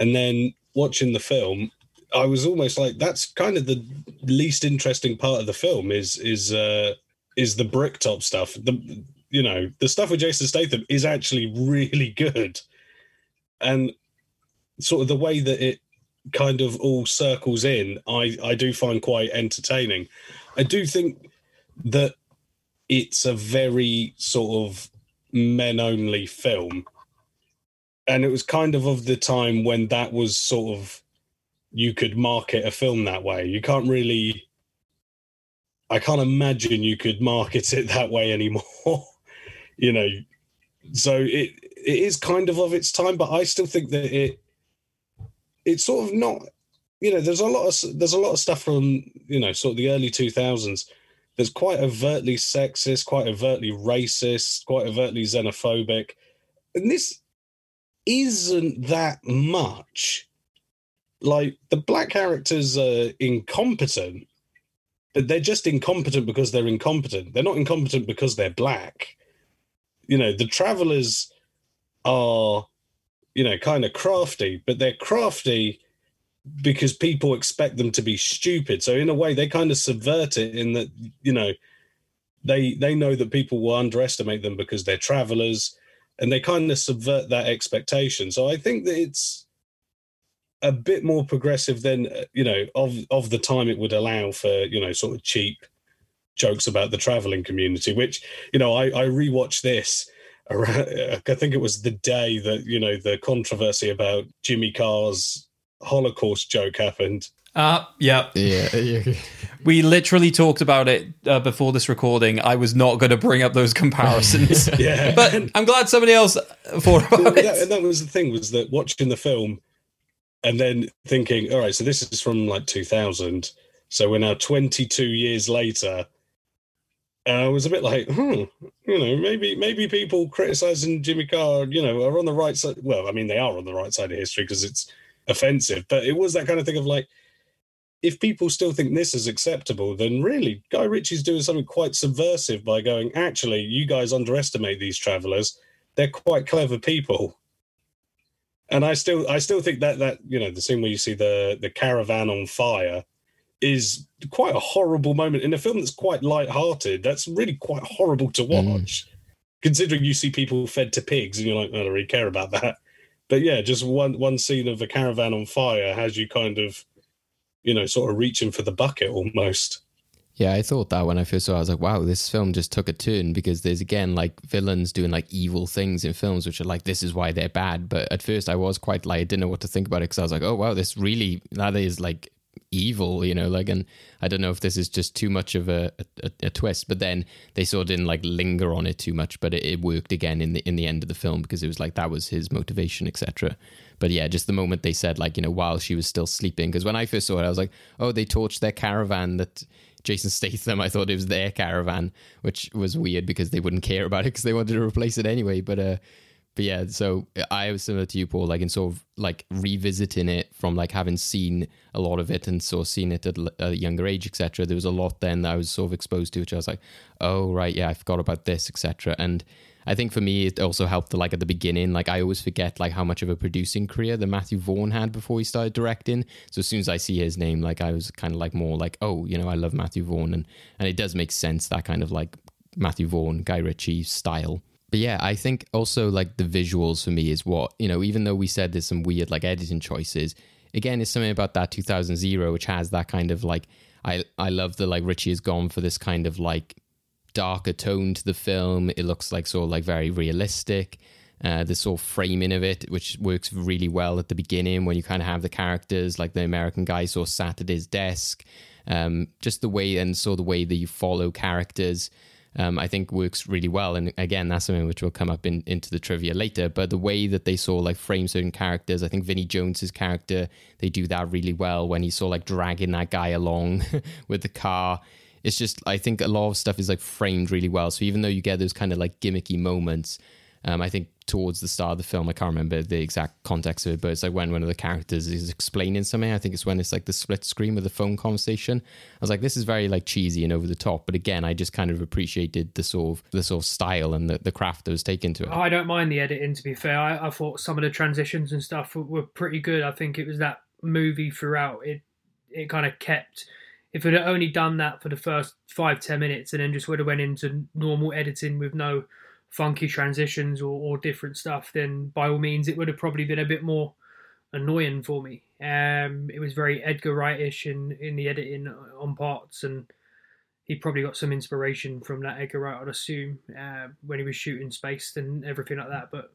and then watching the film, I was almost like, that's kind of the least interesting part of the film is is uh, is the bricktop stuff. The you know the stuff with Jason Statham is actually really good, and sort of the way that it kind of all circles in, I I do find quite entertaining. I do think that it's a very sort of men only film. And it was kind of of the time when that was sort of you could market a film that way. You can't really i can't imagine you could market it that way anymore you know. So it it is kind of of its time but i still think that it it's sort of not you know there's a lot of there's a lot of stuff from you know sort of the early 2000s that's quite overtly sexist quite overtly racist quite overtly xenophobic and this isn't that much. Like the black characters are incompetent, but they're just incompetent because they're incompetent. They're not incompetent because they're black. You know, the travelers are, you know, kind of crafty, but they're crafty because people expect them to be stupid. So in a way, they kind of subvert it in that, you know, they they know that people will underestimate them because they're travelers and they kind of subvert that expectation. So I think that it's a bit more progressive than you know of of the time it would allow for you know sort of cheap jokes about the traveling community. Which you know I, I rewatched this. Around, I think it was the day that you know the controversy about Jimmy Carr's Holocaust joke happened. Uh, yeah. Yeah. yeah. We literally talked about it uh, before this recording. I was not going to bring up those comparisons. yeah. But I'm glad somebody else thought about Well, it. and that was the thing was that watching the film and then thinking, all right, so this is from like 2000. So we're now 22 years later. And I was a bit like, hmm, you know, maybe maybe people criticizing Jimmy Carr, you know, are on the right side. Well, I mean, they are on the right side of history because it's offensive. But it was that kind of thing of like, if people still think this is acceptable, then really Guy Ritchie's doing something quite subversive by going, actually, you guys underestimate these travelers. They're quite clever people. And I still I still think that that, you know, the scene where you see the the caravan on fire is quite a horrible moment in a film that's quite light-hearted. That's really quite horrible to mm. watch. Considering you see people fed to pigs and you're like, I don't really care about that. But yeah, just one one scene of a caravan on fire has you kind of you know, sort of reaching for the bucket almost. Yeah, I thought that when I first saw it, I was like, wow, this film just took a turn because there's again like villains doing like evil things in films, which are like, this is why they're bad. But at first I was quite like, I didn't know what to think about it because I was like, oh, wow, this really, that is like evil, you know, like, and I don't know if this is just too much of a, a, a twist, but then they sort of didn't like linger on it too much, but it, it worked again in the, in the end of the film because it was like, that was his motivation, etc. But yeah, just the moment they said like, you know, while she was still sleeping, because when I first saw it, I was like, oh, they torched their caravan that Jason Statham, I thought it was their caravan, which was weird because they wouldn't care about it because they wanted to replace it anyway. But uh, but yeah, so I was similar to you, Paul, like in sort of like revisiting it from like having seen a lot of it and sort of seen it at a younger age, etc. There was a lot then that I was sort of exposed to, which I was like, oh right, yeah, I forgot about this, etc. And I think for me, it also helped like at the beginning. Like I always forget like how much of a producing career that Matthew Vaughn had before he started directing. So as soon as I see his name, like I was kind of like more like, oh, you know, I love Matthew Vaughn, and and it does make sense that kind of like Matthew Vaughn, Guy Ritchie style. But yeah, I think also like the visuals for me is what you know. Even though we said there's some weird like editing choices, again, it's something about that 2000 Zero, which has that kind of like I I love the like Ritchie has gone for this kind of like darker tone to the film. It looks like sort of like very realistic. Uh, the sort of framing of it, which works really well at the beginning when you kind of have the characters like the American guy sort of sat at his desk. Um, just the way and so the way that you follow characters, um, I think works really well. And again, that's something which will come up in, into the trivia later. But the way that they saw like frame certain characters, I think Vinnie Jones's character, they do that really well when he saw like dragging that guy along with the car it's just I think a lot of stuff is like framed really well. So even though you get those kind of like gimmicky moments, um, I think towards the start of the film, I can't remember the exact context of it, but it's like when one of the characters is explaining something. I think it's when it's like the split screen with the phone conversation. I was like, this is very like cheesy and over the top. But again, I just kind of appreciated the sort of the sort of style and the, the craft that was taken to it. I don't mind the editing. To be fair, I, I thought some of the transitions and stuff were, were pretty good. I think it was that movie throughout. It it kind of kept. If it had only done that for the first five ten minutes and then just would have went into normal editing with no funky transitions or, or different stuff, then by all means it would have probably been a bit more annoying for me. Um, it was very Edgar Wright-ish in in the editing on parts, and he probably got some inspiration from that Edgar Wright, I'd assume, uh, when he was shooting Spaced and everything like that. But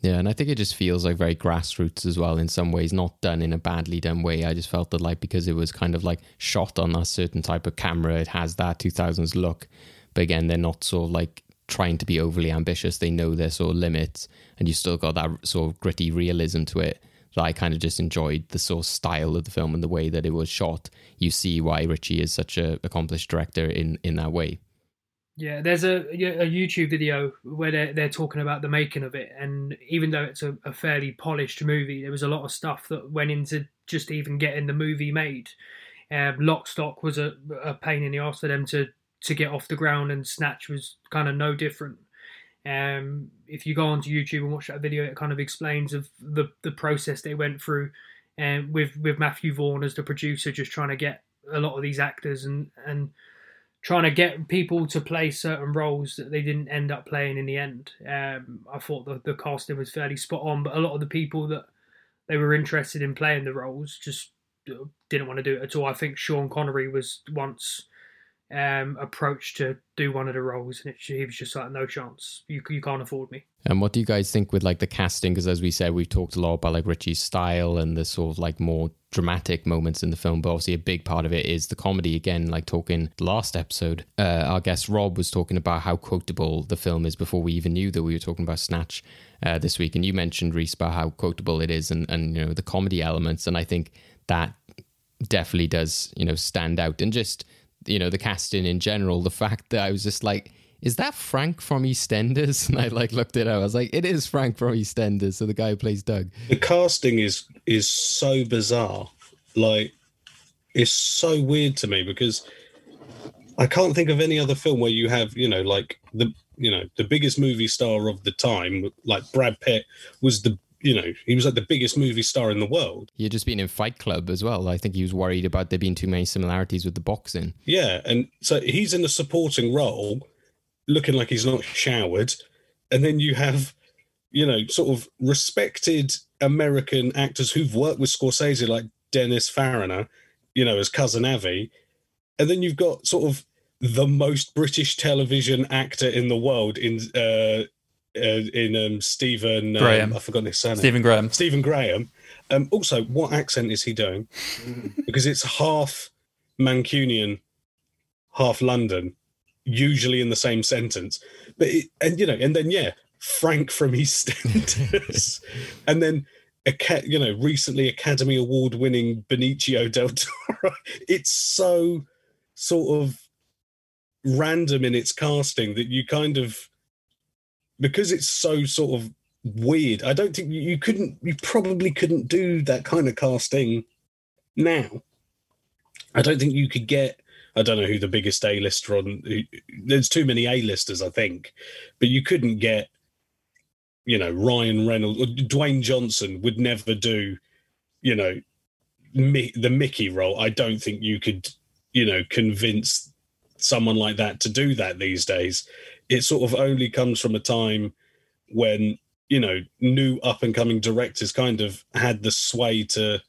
yeah, and I think it just feels like very grassroots as well in some ways, not done in a badly done way. I just felt that like because it was kind of like shot on a certain type of camera, it has that 2000s look. But again, they're not sort of like trying to be overly ambitious. They know their sort of limits, and you still got that sort of gritty realism to it. That I kind of just enjoyed the sort of style of the film and the way that it was shot. You see why Ritchie is such a accomplished director in in that way. Yeah, there's a, a YouTube video where they're, they're talking about the making of it, and even though it's a, a fairly polished movie, there was a lot of stuff that went into just even getting the movie made. Um, Lock Stock was a, a pain in the ass for them to to get off the ground, and Snatch was kind of no different. Um, if you go onto YouTube and watch that video, it kind of explains of the the process they went through, and um, with with Matthew Vaughn as the producer, just trying to get a lot of these actors and and trying to get people to play certain roles that they didn't end up playing in the end. Um, I thought the the casting was fairly spot on, but a lot of the people that they were interested in playing the roles just didn't want to do it at all. I think Sean Connery was once um, approach to do one of the roles, and it, he was just like, no chance. You you can't afford me. And what do you guys think with like the casting? Because as we said, we've talked a lot about like Ritchie's style and the sort of like more dramatic moments in the film, but obviously a big part of it is the comedy. Again, like talking last episode, uh, our guest Rob was talking about how quotable the film is before we even knew that we were talking about Snatch uh, this week, and you mentioned Reese about how quotable it is and and you know the comedy elements, and I think that definitely does you know stand out and just you know the casting in general the fact that i was just like is that frank from eastenders? And i like looked it up. I was like it is frank from eastenders so the guy who plays doug. The casting is is so bizarre. Like it's so weird to me because i can't think of any other film where you have you know like the you know the biggest movie star of the time like brad pitt was the you know, he was like the biggest movie star in the world. He had just been in Fight Club as well. I think he was worried about there being too many similarities with the boxing. Yeah, and so he's in a supporting role, looking like he's not showered, and then you have, you know, sort of respected American actors who've worked with Scorsese, like Dennis Farina, you know, as cousin Avi, and then you've got sort of the most British television actor in the world in uh, uh, in um, Stephen um, Graham. I forgot his surname. Stephen Graham. Stephen Graham. Um, also, what accent is he doing? because it's half Mancunian, half London, usually in the same sentence. But it, and you know, and then yeah, Frank from EastEnders, and then a you know recently Academy Award winning Benicio del Toro. It's so sort of random in its casting that you kind of because it's so sort of weird. I don't think you couldn't, you probably couldn't do that kind of casting now. I don't think you could get. I don't know who the biggest A-lister on. There's too many A-listers, I think, but you couldn't get. You know, Ryan Reynolds or Dwayne Johnson would never do. You know, the Mickey role. I don't think you could. You know, convince someone like that to do that these days it sort of only comes from a time when you know new up and coming directors kind of had the sway to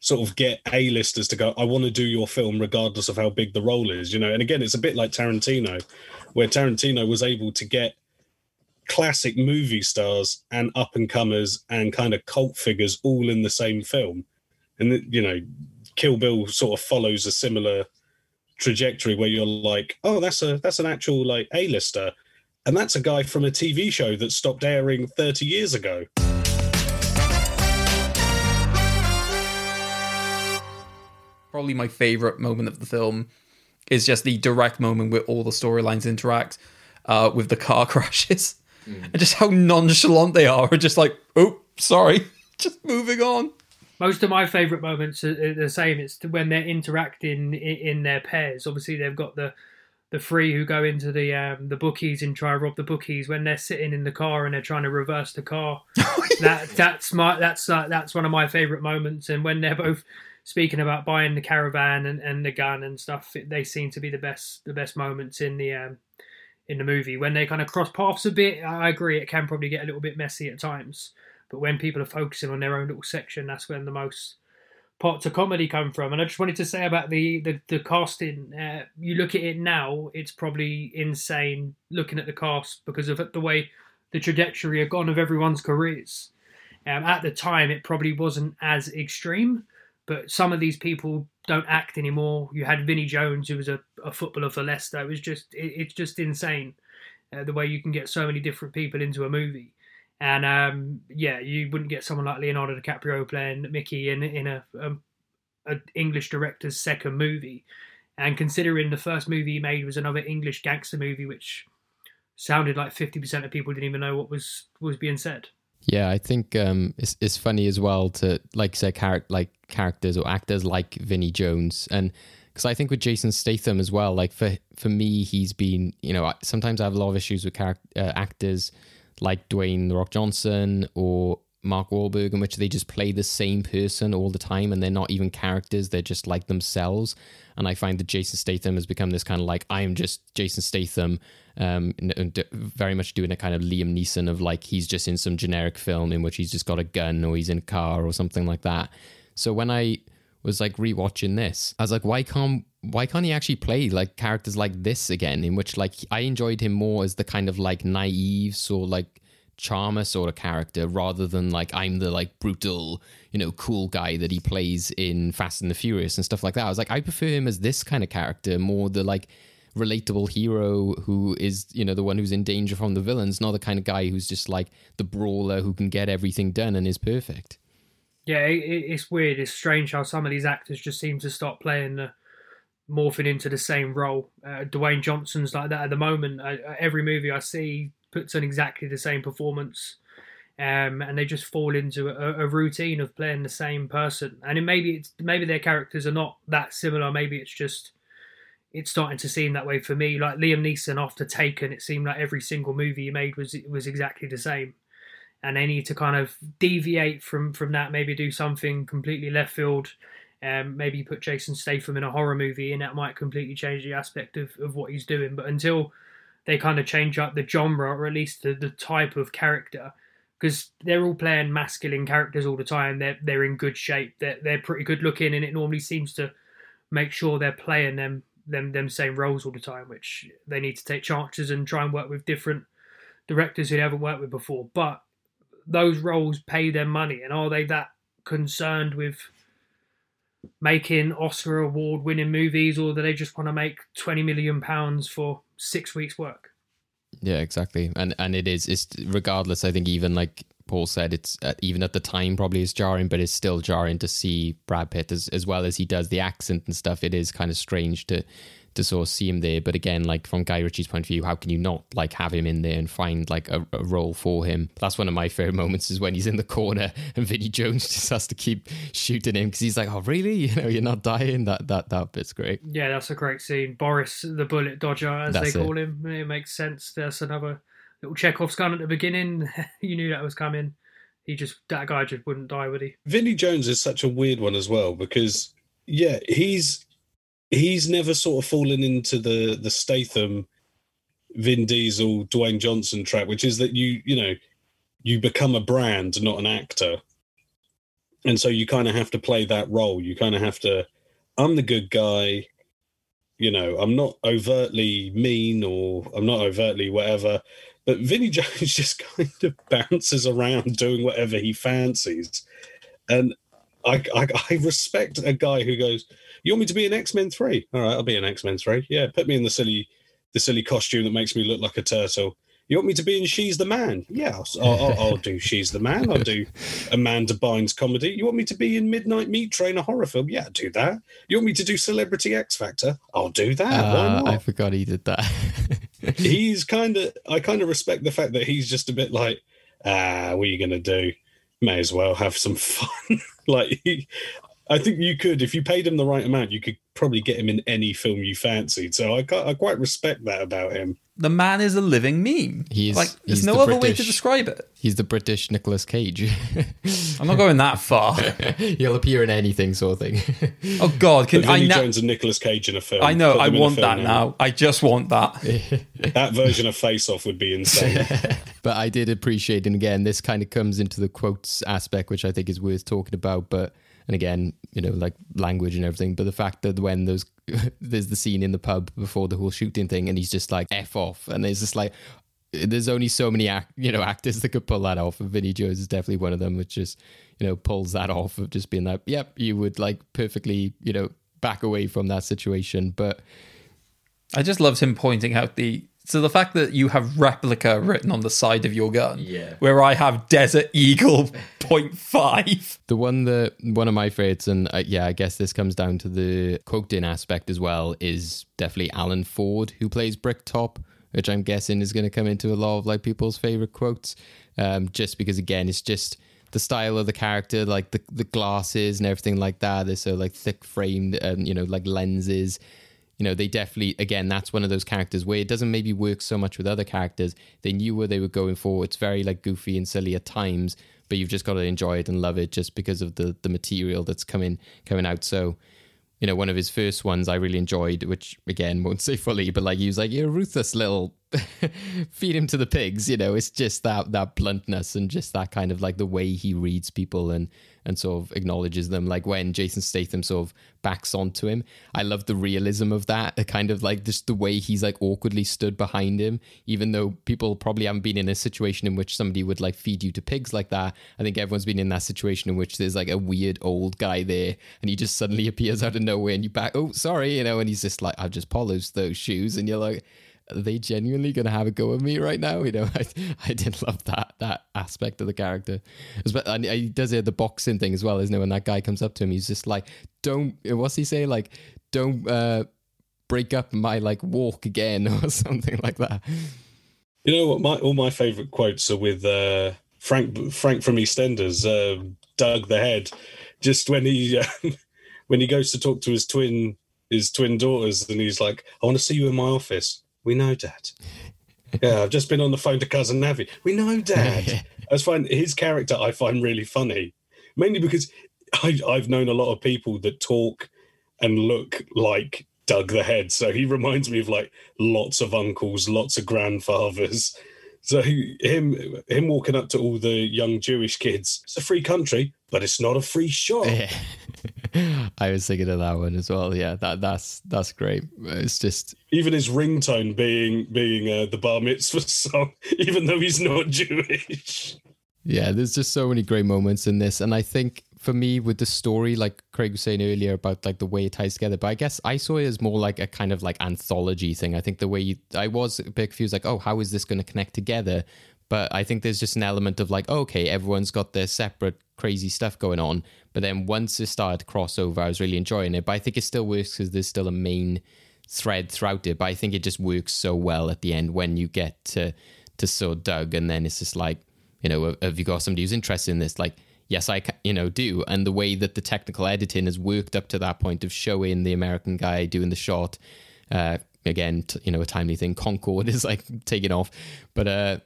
sort of get a-listers to go i want to do your film regardless of how big the role is you know? And again it's a bit like tarantino where tarantino was able to get classic movie stars and up and comers and kind of cult figures all in the same film. And you know kill bill sort of follows a similar trajectory where you're like, oh, that's a that's an actual like A-lister, and that's a guy from a TV show that stopped airing 30 years ago. Probably my favorite moment of the film is just the direct moment where all the storylines interact uh, with the car crashes, mm. and just how nonchalant they are. Just like, oh, sorry, just moving on most of my favourite moments are the same. It's when they're interacting in, their pairs. Obviously, they've got the the three who go into the um, the bookies and try to rob the bookies when they're sitting in the car and they're trying to reverse the car. that that's my that's uh, that's one of my favorite moments. And when they're both speaking about buying the caravan and, and the gun and stuff, it, they seem to be the best the best moments in the um, in the movie. When they kind of cross paths a bit, I agree it can probably get a little bit messy at times. But when people are focusing on their own little section, that's when the most parts of comedy come from. And I just wanted to say about the the, the casting. Uh, you look at it now, it's probably insane looking at the cast because of the way the trajectory had gone of everyone's careers. Um, at the time, it probably wasn't as extreme, but some of these people don't act anymore. You had Vinnie Jones, who was a, a footballer for Leicester. It was just it, it's just insane uh, the way you can get so many different people into a movie. And um, yeah, you wouldn't get someone like Leonardo DiCaprio playing Mickey in in a, a, a, English director's second movie. And considering the first movie he made was another English gangster movie, which sounded like fifty percent of people didn't even know what was was being said. Yeah, I think um, it's it's funny as well to like say char- like characters or actors like Vinnie Jones and because I think with Jason Statham as well, like for for me, he's been you know sometimes I have a lot of issues with uh, actors like Dwayne the Rock Johnson or Mark Wahlberg, in which they just play the same person all the time and they're not even characters, they're just like themselves. And I find that Jason Statham has become this kind of like, I am just Jason Statham, um, very much doing a kind of Liam Neeson of like, he's just in some generic film in which he's just got a gun or he's in a car or something like that. So when I was like rewatching this, I was like, why can't why can't he actually play like characters like this again? In which like I enjoyed him more as the kind of like naive sort of like charmer sort of character rather than like I'm the like brutal, you know, cool guy that he plays in Fast and the Furious and stuff like that. I was like, I prefer him as this kind of character, more the like relatable hero who is, you know, the one who's in danger from the villains, not the kind of guy who's just like the brawler who can get everything done and is perfect. Yeah, it, it's weird. It's strange how some of these actors just seem to stop playing the morphing into the same role. Uh, Dwayne Johnson's like that at the moment. I, every movie I see puts on exactly the same performance, um, and they just fall into a, a, routine of playing the same person. And it, maybe it's maybe their characters are not that similar. Maybe it's just it's starting to seem that way for me. Like Liam Neeson after Taken, it seemed like every single movie he made was was exactly the same. And they need to kind of deviate from from that. Maybe do something completely left field um, maybe put Jason Statham in a horror movie, and that might completely change the aspect of, of what he's doing. But until they kind of change up the genre, or at least the, the type of character, because they're all playing masculine characters all the time. They're they're in good shape. They're they're pretty good looking, and it normally seems to make sure they're playing them them them same roles all the time. Which they need to take chances and try and work with different directors who they haven't worked with before. But those roles pay their money, and are they that concerned with making Oscar award winning movies or do they just want to make 20 million pounds for 6 weeks work? Yeah, exactly. And and it is it's regardless I think even like Paul said it's uh, even at the time probably is jarring but it's still jarring to see Brad Pitt as as well as he does the accent and stuff it is kind of strange to to sort of see him there. But again, like from Guy Ritchie's point of view, how can you not like have him in there and find like a, a role for him? That's one of my favorite moments is when he's in the corner and Vinnie Jones just has to keep shooting him because he's like, "Oh, really? You know, you're not dying." That that that bit's great. Yeah, that's a great scene. Boris, the bullet dodger, as that's they call it. him. It makes sense. There's another little Chekhov's gun at the beginning. you knew that was coming. He just that guy just wouldn't die, would he? Vinnie Jones is such a weird one as well because yeah, he's he's never sort of fallen into the the Statham, Vin Diesel, Dwayne Johnson trap, which is that you you know you become a brand, not an actor, and so you kind of have to play that role. You kind of have to. I'm the good guy. You know, I'm not overtly mean or I'm not overtly whatever, but Vinnie Jones just kind of bounces around doing whatever he fancies, and I, I, I respect a guy who goes, "You want me to be an X Men three? All right, I'll be an X Men three. Yeah, put me in the silly, the silly costume that makes me look like a turtle. You want me to be in She's the Man? Yeah, I'll, I'll, I'll do She's the Man. I'll do Amanda Bynes comedy. You want me to be in Midnight Meat Train, a horror film? Yeah, I'll do that. You want me to do Celebrity X Factor? I'll do that. Uh, I forgot he did that. he's kind of, I kind of respect the fact that he's just a bit like, ah, what are you going to do? May as well have some fun. like, he, I think you could, if you paid him the right amount, you could probably get him in any film you fancied. So I, I quite respect that about him. The man is a living meme. He's like there's he's no the other way to describe it. He's the British Nicolas Cage. I'm not going that far. He'll appear in anything, sort of thing. Oh God, can But I? Vinnie Na- Jones and Nicolas Cage in a film. I know. I them in a want film that now. I just want that. That version of Face Off would be insane. but I did appreciate, and again, this kind of comes into the quotes aspect, which I think is worth talking about. But and again, you know, like language and everything. But the fact that when those there's the scene in the pub before the whole shooting thing, and he's just like f off, and there's just like there's only so many act, you know actors that could pull that off, and Vinnie Jones is definitely one of them, which just you know pulls that off of just being like, yep, you would like perfectly, you know, back away from that situation, but. I just loved him pointing out the so the fact that you have replica written on the side of your gun, Yeah. where I have Desert Eagle point five. The one that one of my favorites, and uh, yeah, I guess this comes down to the quoting aspect as well, is definitely Alan Ford, who plays Bricktop, which I'm guessing is going to come into a lot of like people's favorite quotes, um, just because again, it's just the style of the character, like the the glasses and everything like that. They're so like thick framed, and you know, like lenses you know, they definitely, again, that's one of those characters where it doesn't maybe work so much with other characters. They knew where they were going for. It's very like goofy and silly at times, but you've just got to enjoy it and love it just because of the the material that's coming coming out. So, you know, one of his first ones I really enjoyed, which again won't say fully, but like he was like, "You're a ruthless little feed him to the pigs." You know, it's just that that bluntness and just that kind of like the way he reads people and and sort of acknowledges them. Like when Jason Statham sort of backs onto him, I love the realism of that. The kind of like just the way he's like awkwardly stood behind him, even though people probably haven't been in a situation in which somebody would like feed you to pigs like that. I think everyone's been in that situation in which there's like a weird old guy there and he just suddenly appears out of nowhere and you back, oh, sorry, you know, and he's just like, I've just polished those shoes. And you're like, are they genuinely gonna have a go at me right now? You know, I I did love that that aspect of the character. And he does it the boxing thing as well, isn't it? When that guy comes up to him, he's just like, "Don't." What's he say? Like, "Don't uh, break up my like walk again" or something like that. You know what? My all my favourite quotes are with uh, Frank Frank from EastEnders, uh, Doug the Head. Just when he uh, when he goes to talk to his twin his twin daughters, and he's like, "I want to see you in my office." We know, Dad. Yeah, I've just been on the phone to cousin Avi. We know, Dad. I find his character I find really funny, mainly because I, I've known a lot of people that talk and look like Doug the Head. So he reminds me of like lots of uncles, lots of grandfathers. So he- him him walking up to all the young Jewish kids. It's a free country, but it's not a free shop. I was thinking of that one as well. Yeah, that that's that's great. It's just Even his ringtone being being uh, the bar mitzvah song, even though he's not Jewish. Yeah, there's just so many great moments in this, and I think for me with the story, like Craig was saying earlier about like the way it ties together, but I guess I saw it as more like a kind of like anthology thing. I think the way you, I was a bit confused, like, oh, how is this going to connect together? But I think there's just an element of like, okay, everyone's got their separate crazy stuff going on, but then once it started to cross over, I was really enjoying it. But I think it still works because there's still a main thread throughout it. But I think it just works so well at the end when you get to to so Doug, and then it's just like you know, have you got somebody who's interested in this? Like, yes, I, you know, do. And the way that the technical editing has worked up to that point of showing the American guy doing the shot, uh, again, t- you know, a timely thing. Concorde is like taking off, but uh,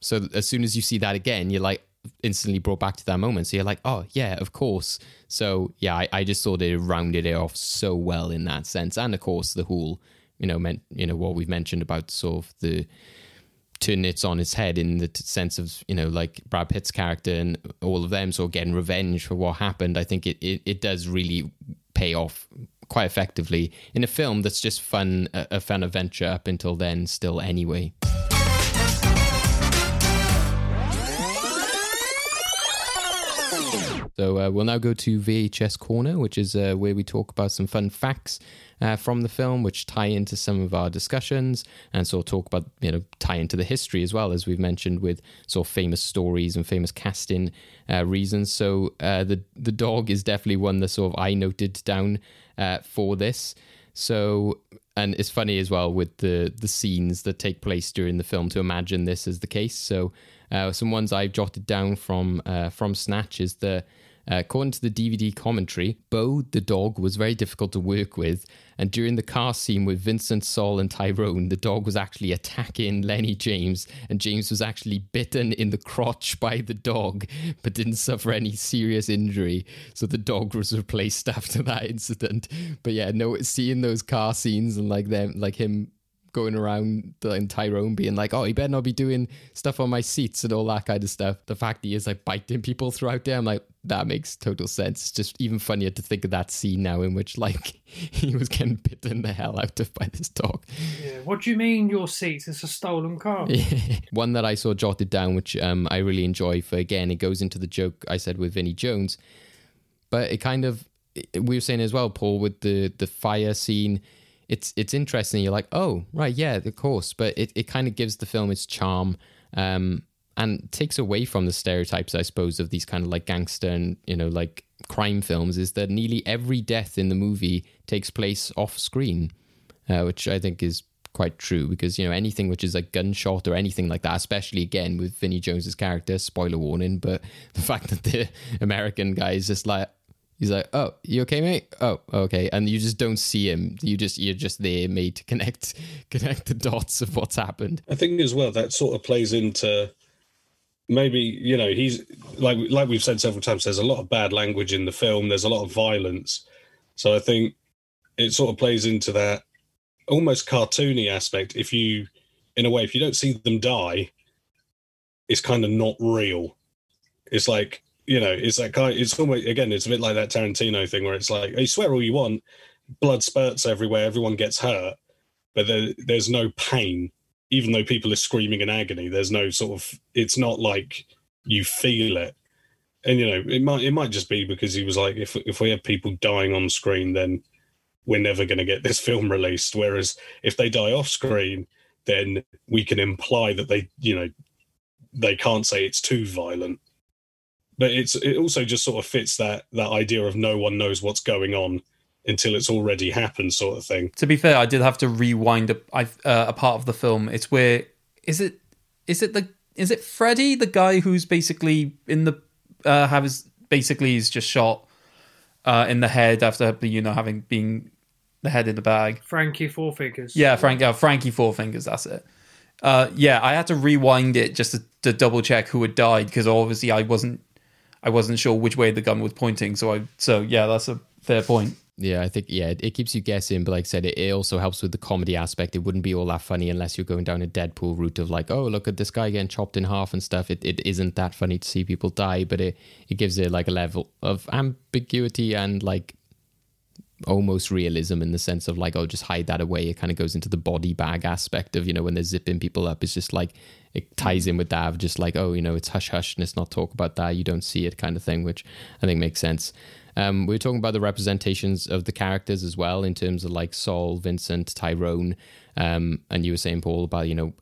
so as soon as you see that again, you're like instantly brought back to that moment. So you're like, oh yeah, of course. So yeah, I, I just thought it rounded it off so well in that sense, and of course the whole, you know, meant you know what we've mentioned about sort of the turn it on its head in the t- sense of you know like Brad Pitt's character and all of them sort of getting revenge for what happened. I think it it, it does really pay off quite effectively in a film that's just fun a, a fun adventure up until then still anyway. So uh, we'll now go to VHS Corner, which is uh, where we talk about some fun facts uh, from the film, which tie into some of our discussions, and sort of talk about you know tie into the history as well as we've mentioned with sort of famous stories and famous casting uh, reasons. So uh, the the dog is definitely one that sort of I noted down uh, for this. So and it's funny as well with the the scenes that take place during the film to imagine this as the case. So uh, some ones I've jotted down from uh, from Snatch is the Uh, according to the DVD commentary, Bo, the dog, was very difficult to work with, and during the car scene with Vincent, Sol, and Tyrone, the dog was actually attacking Lennie James, and James was actually bitten in the crotch by the dog, but didn't suffer any serious injury. So the dog was replaced after that incident. But yeah, no, seeing those car scenes and like them, like him going around and Tyrone being like, "Oh, he better not be doing stuff on my seats and all that kind of stuff." The fact he is like biting people throughout there, I'm like, that makes total sense. It's just even funnier to think of that scene now in which like he was getting bitten the hell out of by this dog. Yeah. What do you mean your seats? It's a stolen car. One that I saw jotted down, which um, I really enjoy. For again, it goes into the joke I said with Vinnie Jones, but it kind of we were saying as well, Paul, with the the fire scene it's it's interesting. You're like, oh right, yeah, of course, but it, it kind of gives the film its charm um, and takes away from the stereotypes, I suppose, of these kind of like gangster and you know like crime films. Is that nearly every death in the movie takes place off screen, uh, which I think is quite true because you know anything which is like gunshot or anything like that, especially again with Vinnie Jones's character, spoiler warning, but the fact that the American guy is just like, He's like, "Oh, you okay, mate? Oh, okay." And you just don't see him. You just you're just there, mate, to connect connect the dots of what's happened. I think as well that sort of plays into maybe you know he's like like we've said several times. There's a lot of bad language in the film. There's a lot of violence, so I think it sort of plays into that almost cartoony aspect. If you, in a way, if you don't see them die, it's kind of not real. It's like you know, it's that kind. It's almost again, it's a bit like that Tarantino thing where it's like you swear all you want, blood spurts everywhere, everyone gets hurt, but there, there's no pain, even though people are screaming in agony. There's no sort of. It's not like you feel it, and you know, it might it might just be because he was like, if if we have people dying on screen, then we're never going to get this film released. Whereas if they die off screen, then we can imply that they, you know, they can't say it's too violent but it's it also just sort of fits that that idea of no one knows what's going on until it's already happened sort of thing. To be fair i did have to rewind a, uh, a part of the film. It's where is it is it the is it freddy the guy who's basically in the uh have his basically he's just shot uh in the head after you know having been the head in the bag? Frankie four fingers yeah frank uh, frankie four fingers that's it. Uh yeah i had to rewind it just to, to double check who had died because obviously i wasn't I wasn't sure which way the gun was pointing. So I so yeah, that's a fair point. Yeah, I think yeah, it, keeps you guessing, but like I said, it, it, also helps with the comedy aspect. It wouldn't be all that funny unless you're going down a Deadpool route of like, oh, look at this guy getting chopped in half and stuff. It it isn't that funny to see people die, but it it gives it like a level of ambiguity and like almost realism in the sense of like, oh, just hide that away. It kind of goes into the body bag aspect of, you know, when they're zipping people up. It's just like, it ties in with that of just like, oh, you know, it's hush hush and let's not talk about that. You don't see it kind of thing, which I think makes sense. Um, we are talking about the representations of the characters as well in terms of like Sol, Vincent, Tyrone. Um, and you were saying, Paul, about, you know,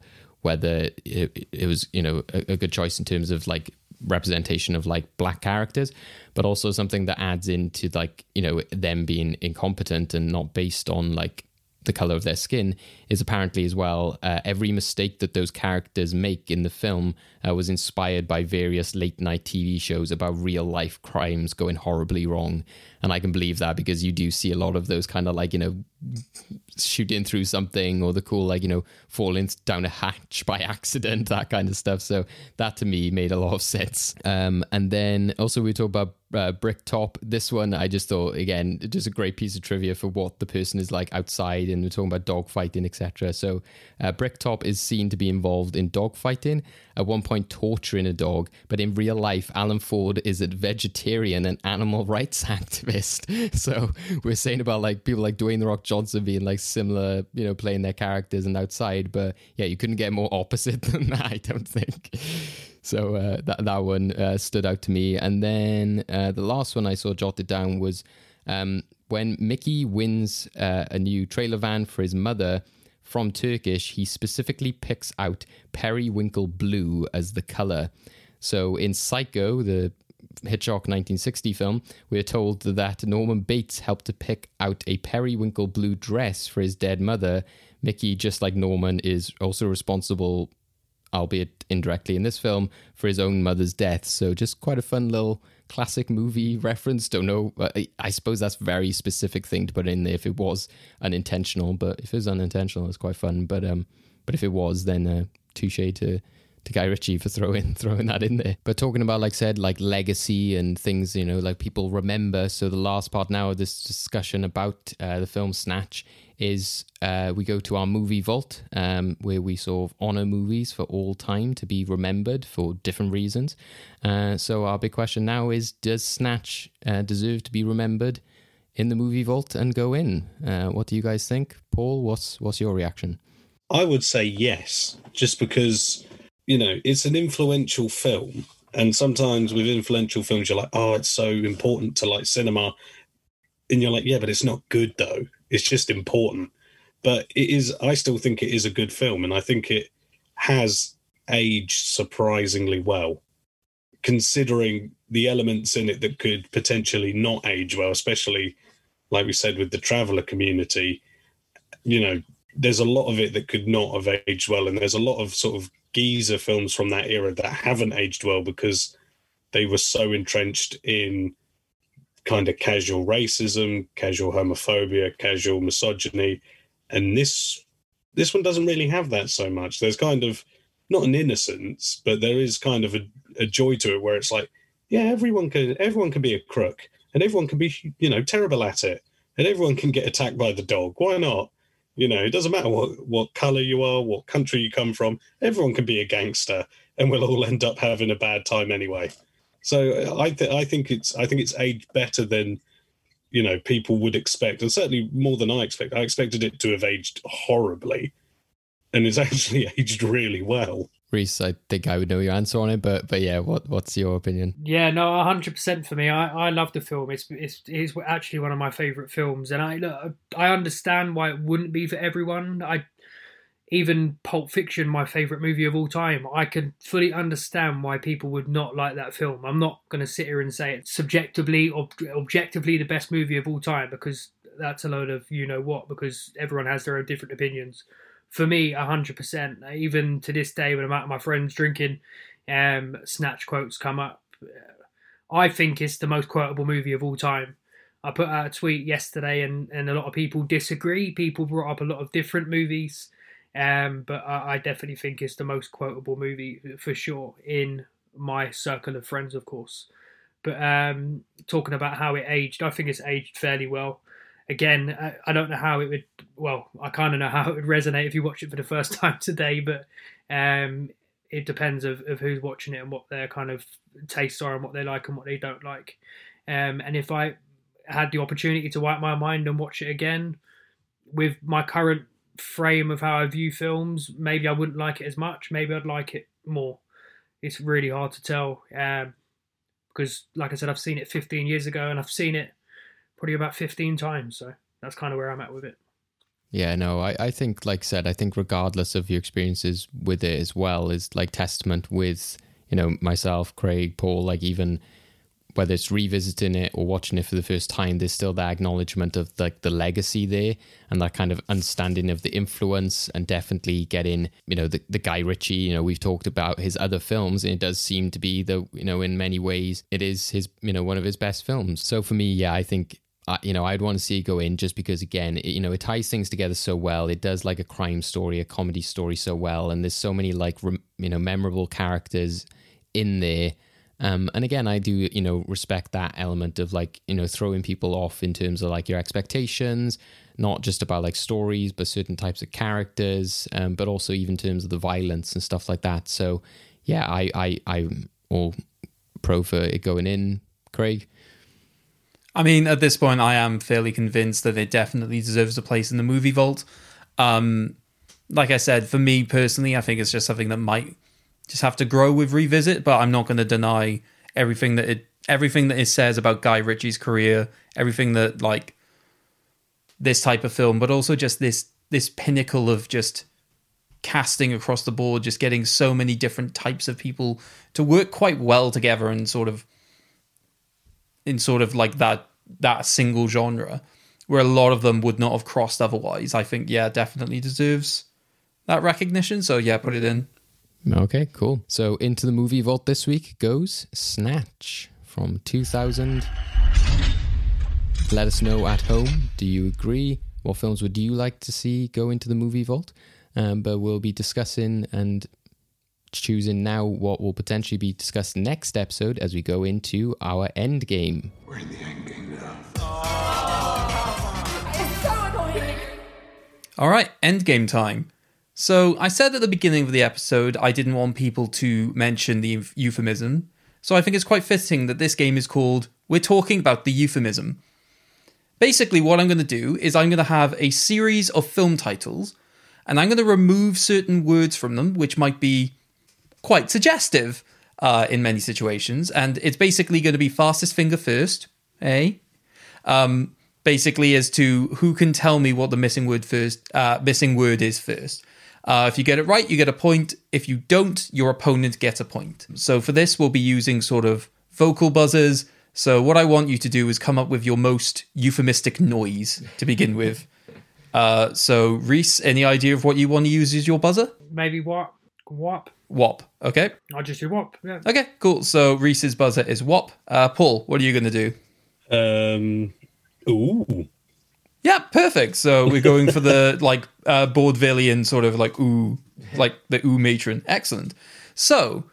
whether it, it was, you know, a, a good choice in terms of like representation of like black characters, but also something that adds into like, you know, them being incompetent and not based on like the color of their skin is apparently as well uh, every mistake that those characters make in the film uh, was inspired by various late night TV shows about real life crimes going horribly wrong. And I can believe that because you do see a lot of those kind of like, you know, shooting through something or the cool, like, you know, falling down a hatch by accident, that kind of stuff. So that to me made a lot of sense. Um, and then also we talk about uh, Bricktop. This one, I just thought again, just a great piece of trivia for what the person is like outside, and we're talking about dogfighting, etc. So, uh, Bricktop is seen to be involved in dogfighting, at one point torturing a dog, but in real life, Alan Ford is a vegetarian and animal rights activist. So we're saying about like people like Dwayne the Rock Johnson being like similar, you know, playing their characters and outside, but yeah, you couldn't get more opposite than that, I don't think. So uh, that that one uh, stood out to me, and then uh, the last one I saw jotted down was um, when Mickey wins uh, a new trailer van for his mother from Turkish, he specifically picks out periwinkle blue as the color. So in Psycho, the Hitchcock 1960 film, we are told that Norman Bates helped to pick out a periwinkle blue dress for his dead mother. Mickey, just like Norman, is also responsible albeit indirectly in this film, for his own mother's death. So just quite a fun little classic movie reference. Don't know. I suppose that's very specific thing to put in there if it was unintentional. But if it was unintentional, it's quite fun. But um, but if it was, then uh, touche to to Guy Ritchie for throwing throwing that in there. But talking about, like I said, like legacy and things, you know, like people remember. So the last part now of this discussion about uh, the film Snatch is uh, we go to our movie vault um, where we sort of honor movies for all time to be remembered for different reasons. Uh, so our big question now is: Does Snatch uh, deserve to be remembered in the movie vault and go in? Uh, what do you guys think, Paul? What's what's your reaction? I would say yes, just because you know it's an influential film, and sometimes with influential films, you're like, oh, it's so important to like cinema, and you're like, yeah, but it's not good though. It's just important. But it is. I still think it is a good film, and I think it has aged surprisingly well, considering the elements in it that could potentially not age well, especially like we said with the traveler community. You know, there's a lot of it that could not have aged well, and there's a lot of sort of geezer films from that era that haven't aged well because they were so entrenched in kind of casual racism, casual homophobia, casual misogyny, and this this one doesn't really have that so much. There's kind of not an innocence, but there is kind of a, a joy to it where it's like, yeah, everyone can everyone can be a crook, and everyone can be you know terrible at it, and everyone can get attacked by the dog. Why not? You know, it doesn't matter what what color you are, what country you come from. Everyone can be a gangster, and we'll all end up having a bad time anyway. So I th- I think it's I think it's aged better than you know people would expect, and certainly more than I expect. I expected it to have aged horribly, and it's actually aged really well. Reece, I think I would know your answer on it, but but yeah, what what's your opinion? Yeah, no, hundred percent for me. I, I love the film. It's, it's it's actually one of my favorite films, and I look, I understand why it wouldn't be for everyone. I even Pulp Fiction, my favorite movie of all time, I can fully understand why people would not like that film. I'm not going to sit here and say it's subjectively or objectively the best movie of all time because that's a load of you know what because everyone has their own different opinions for me, 100%. Even to this day, when I'm out with my friends drinking, um, snatch quotes come up. I think it's the most quotable movie of all time. I put out a tweet yesterday, and, and a lot of people disagree. People brought up a lot of different movies, um, but I, I definitely think it's the most quotable movie for sure in my circle of friends, of course. But um, talking about how it aged, I think it's aged fairly well again, I, I, don't know how it would. Well, I kind of know how it would resonate if you watch it for the first time today, but um, it depends of, of who's watching it and what their kind of tastes are and what they like and what they don't like. Um, and if I had the opportunity to wipe my mind and watch it again with my current frame of how I view films, maybe I wouldn't like it as much. Maybe I'd like it more. It's really hard to tell um, because, like I said, I've seen it 15 years ago and I've seen it probably about 15 times. So that's kind of where I'm at with it. Yeah, no, I, I think, like I said, I think regardless of your experiences with it as well, is like testament with, you know, myself, Craig, Paul, like even whether it's revisiting it or watching it for the first time, there's still that acknowledgement of like the legacy there and that kind of understanding of the influence and definitely getting, you know, the, the Guy Ritchie, you know, we've talked about his other films and it does seem to be the, you know, in many ways it is his, you know, one of his best films. So for me, yeah, I think uh, you know, I'd want to see it go in just because, again, it, you know, it ties things together so well. It does like a crime story, a comedy story so well, and there's so many like rem- you know memorable characters in there. Um, and again, I do you know respect that element of like you know throwing people off in terms of like your expectations, not just about like stories, but certain types of characters, um, but also even terms of the violence and stuff like that. So yeah, I I I'm all pro for it going in, Craig. I mean, at this point, I am fairly convinced that it definitely deserves a place in the movie vault. Um, like I said, for me personally, I think it's just something that might just have to grow with revisit. But I'm not going to deny everything that it everything that it says about Guy Ritchie's career, everything that like this type of film, but also just this this pinnacle of just casting across the board, just getting so many different types of people to work quite well together and sort of in sort of like that that single genre where a lot of them would not have crossed otherwise. I think yeah, definitely deserves that recognition. So yeah, put it in. Okay, cool. So into the movie vault this week goes Snatch from 2000. Let us know at home. Do you agree? What films would you like to see go into the movie vault? Um, but we'll be discussing and choosing now what will potentially be discussed next episode as we go into our end game. We're in the end game now. All right, end game time. So I said at the beginning of the episode I didn't want people to mention the euphemism. So I think it's quite fitting that this game is called We're Talking About the Euphemism. Basically, what I'm going to do is I'm going to have a series of film titles, and I'm going to remove certain words from them, which might be quite suggestive uh, in many situations. And it's basically going to be fastest finger first, eh? Um, basically, as to who can tell me what the missing word first, uh, missing word is first. Uh, if you get it right, you get a point. If you don't, your opponent gets a point. So for this, we'll be using sort of vocal buzzers. So what I want you to do is come up with your most euphemistic noise to begin with. Uh, so Reece, any idea of what you want to use as your buzzer? Maybe what? wop, Wop. Okay. I'll just do wop. Yeah. Okay. Cool. So Reece's buzzer is wop. Uh, Paul, what are you going to do? Um. Ooh. Yeah, perfect. So we're going for the like uh, Vaudevillian sort of like ooh, like the ooh matron. Excellent. So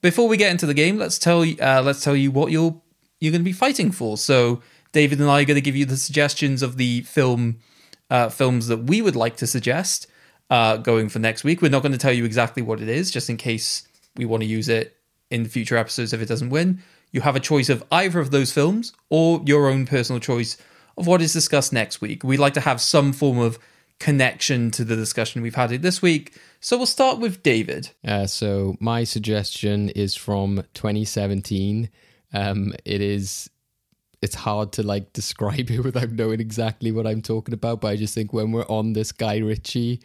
before we get into the game, let's tell you uh, let's tell you what you're you're going to be fighting for. So David and I are going to give you the suggestions of the film uh, films that we would like to suggest uh, going for next week. We're not going to tell you exactly what it is, just in case we want to use it in future episodes if it doesn't win. You have a choice of either of those films or your own personal choice of what is discussed next week. We'd like to have some form of connection to the discussion we've had it this week. So we'll start with David. Uh, so my suggestion is from 2017. Um, it is it's hard to like describe it without knowing exactly what I'm talking about. But I just think when we're on this Guy Ritchie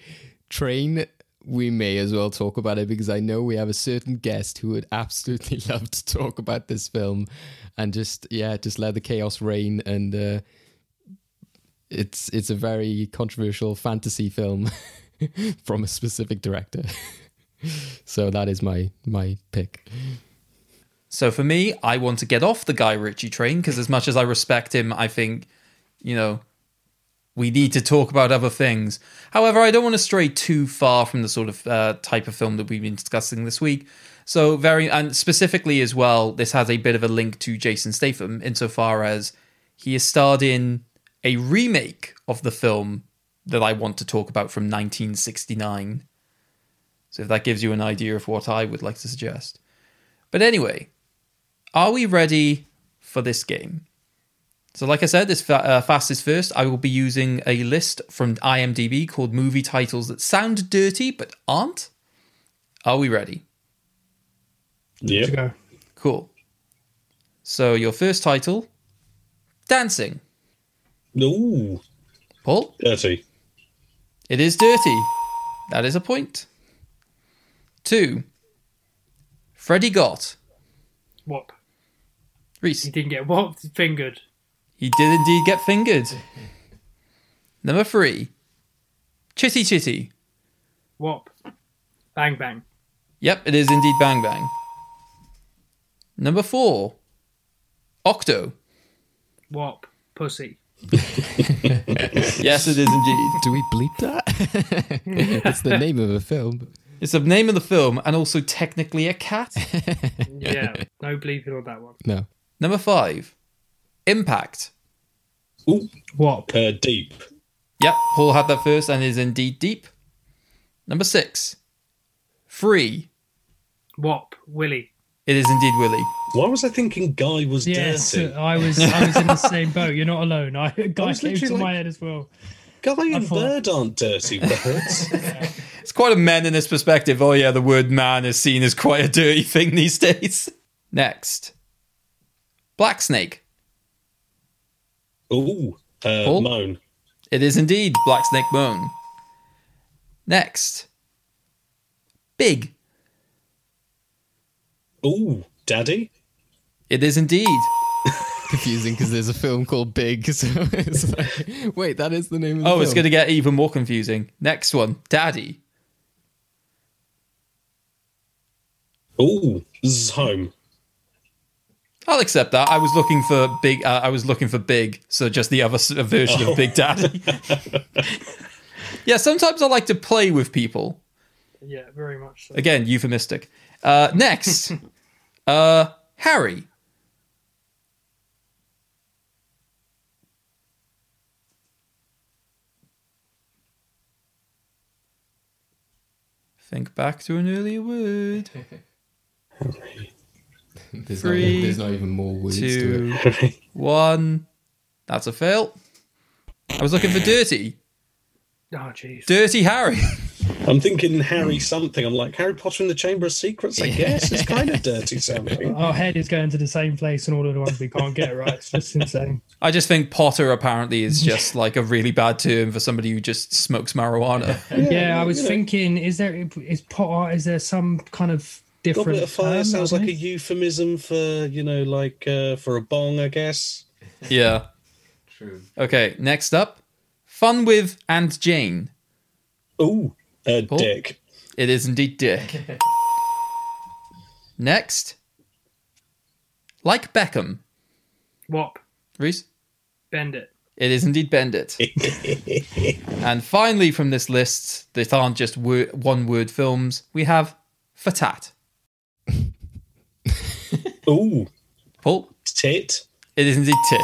train, we may as well talk about it because I know we have a certain guest who would absolutely love to talk about this film and just yeah, just let the chaos reign and. Uh, it's it's a very controversial fantasy film from a specific director. so that is my my pick. So for me, I want to get off the Guy Ritchie train because as much as I respect him, I think, you know, we need to talk about other things. However, I don't want to stray too far from the sort of uh, type of film that we've been discussing this week. So very and specifically as well, this has a bit of a link to Jason Statham insofar as he is starred in a remake of the film that I want to talk about from 1969. So if that gives you an idea of what I would like to suggest. But anyway, are we ready for this game? So, like I said, this fa- uh, fastest first, I will be using a list from IMDb called movie titles that sound dirty but aren't. Are we ready? Yeah. Cool. So, your first title Dancing. Ooh. Paul? Dirty. It is dirty. That is a point. Two. Freddy got. Whop. Reece. He didn't get whopped, fingered. He did indeed get fingered. Number three. Chitty Chitty. Whop. Bang bang. Yep, it is indeed Bang Bang. Number four. Octo. Whop. Pussy. yes, it is indeed. Do we bleep that? it's the name of a film. It's the name of the film and also technically a cat. yeah, no bleeping on that one. No. Number five, Impact. Ooh. What? Uh, deep. Yep, Paul had that first and is indeed deep. Number six, Free. Wop, Willie. It is indeed Willie. Why was I thinking Guy was Yes, dirty? I was. I was in the same boat. You're not alone. I guy was came to literally my head as well. Guy and thought- Bird aren't dirty birds. It's quite a meninist perspective. Oh, yeah, the word man is seen as quite a dirty thing these days. Next, Black Snake. Ooh. Uh, Paul? moan. It is indeed Black Snake Moan. Next, Big. Ooh. Daddy. It is indeed. Confusing because there's a film called Big. So it's like, wait, that is the name of the Oh, film. it's going to get even more confusing. Next one, Daddy. Ooh, this is home. I'll accept that. I was looking for big. Uh, I was looking for big, so just the other version Oh. of Big Daddy. yeah, sometimes I like to play with people. Yeah, very much so. Again, euphemistic. Uh, next, uh, Harry. Think back to an earlier word. There's, Three, not, there's not even more words two, to it. one. That's a fail. I was looking for dirty. Oh, jeez. Dirty Harry. I'm thinking Harry something. I'm like Harry Potter and the Chamber of Secrets. I guess it's kind of dirty sounding. Our head is going to the same place, and all of the ones we can't get right. It's just insane. I just think Potter apparently is just like a really bad term for somebody who just smokes marijuana. Yeah, I was thinking, is there is Potter? Is there some kind of different? Goblet of Fire term, sounds like a euphemism for you know, like uh, for a bong, I guess. Yeah. True. Okay, next up Fun with and Jane. Ooh, Paul? Dick. It is indeed Dick. next, like Beckham. Wop. Reece? Bend it. It is indeed Bendit. and finally, from this list that aren't just wor- one word films, we have Fatat. Ooh, Paul? tit. It is indeed tit.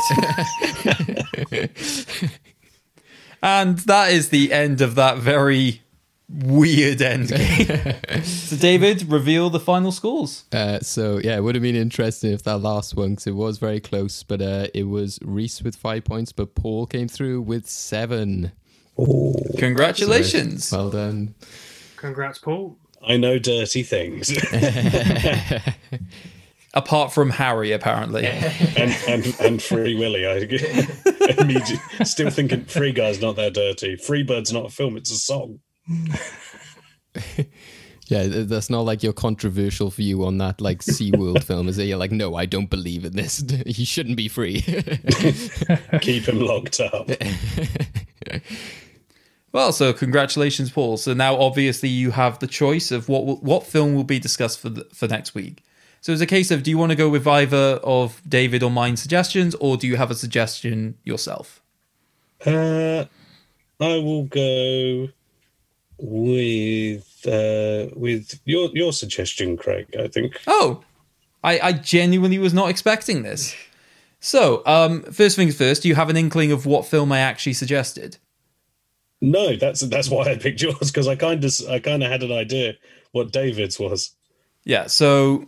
and that is the end of that very weird end game. so, David, reveal the final scores. Uh, so yeah, it would have been interesting if that last one, because it was very close. But uh, it was Reece with five points, but Paul came through with seven. Congratulations. Well done. Congrats, Paul. I know dirty things. Apart from Harry, apparently. and, and and Free Willy. I immediately still thinking Free Guy's not that dirty. Free Bird's not a film; it's a song. Yeah, that's not like your controversial view on that like SeaWorld film, is it? You're like, no, I don't believe in this. he shouldn't be free. Keep him locked up. Well, so congratulations, Paul. So now, obviously, you have the choice of what will- what film will be discussed for the, for next week. So it's a case of do you want to go with either of David or mine suggestions, or do you have a suggestion yourself? Uh, I will go with uh, with your your suggestion, Craig. I think. Oh, I, I genuinely was not expecting this. So, um, first things first, do you have an inkling of what film I actually suggested? No, that's that's why I picked yours because I kind of I kind of had an idea what David's was. Yeah, so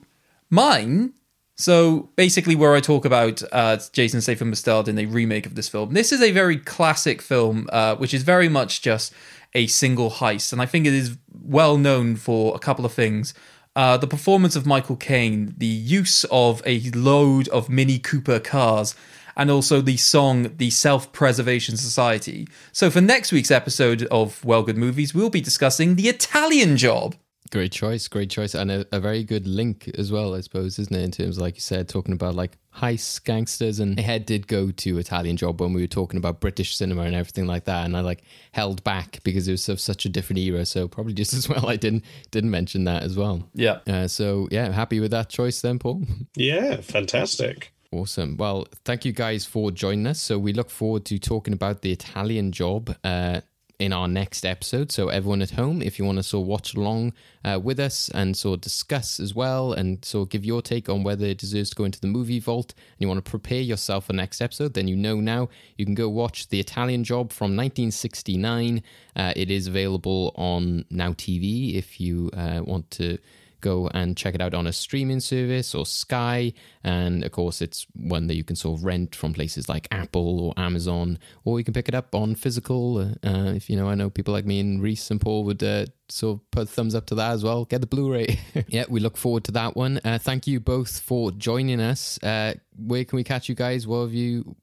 mine. So basically, where I talk about uh, Jason Statham starred in a remake of this film. This is a very classic film, uh, which is very much just a single heist, and I think it is well known for a couple of things. Uh, the performance of Michael Caine, the use of a load of Mini Cooper cars, and also the song "The Self Preservation Society." So for next week's episode of Well Good Movies, we'll be discussing the Italian Job. Great choice, great choice, and a, a very good link as well, I suppose, isn't it? In terms, like you said, talking about like heists, gangsters, and my head did go to Italian Job when we were talking about British cinema and everything like that, and I like held back because it was of such a different era. So probably just as well I didn't didn't mention that as well. Yeah. Uh, so yeah, happy with that choice then, Paul. Yeah, fantastic. Awesome. Well, thank you guys for joining us. So we look forward to talking about the Italian job uh, in our next episode. So everyone at home, if you want to sort of watch along uh, with us and sort of discuss as well and sort of give your take on whether it deserves to go into the movie vault and you want to prepare yourself for next episode, then you know now you can go watch The Italian Job from 1969. Uh, it is available on Now TV if you uh, want to go and check it out on a streaming service or Sky. And of course, it's one that you can sort of rent from places like Apple or Amazon, or you can pick it up on physical. Uh, if you know, I know people like me and Reece and Paul would uh, sort of put thumbs up to that as well. Get the Blu ray. yeah, we look forward to that one. Uh, thank you both for joining us. Uh, where can we catch you guys? What have you?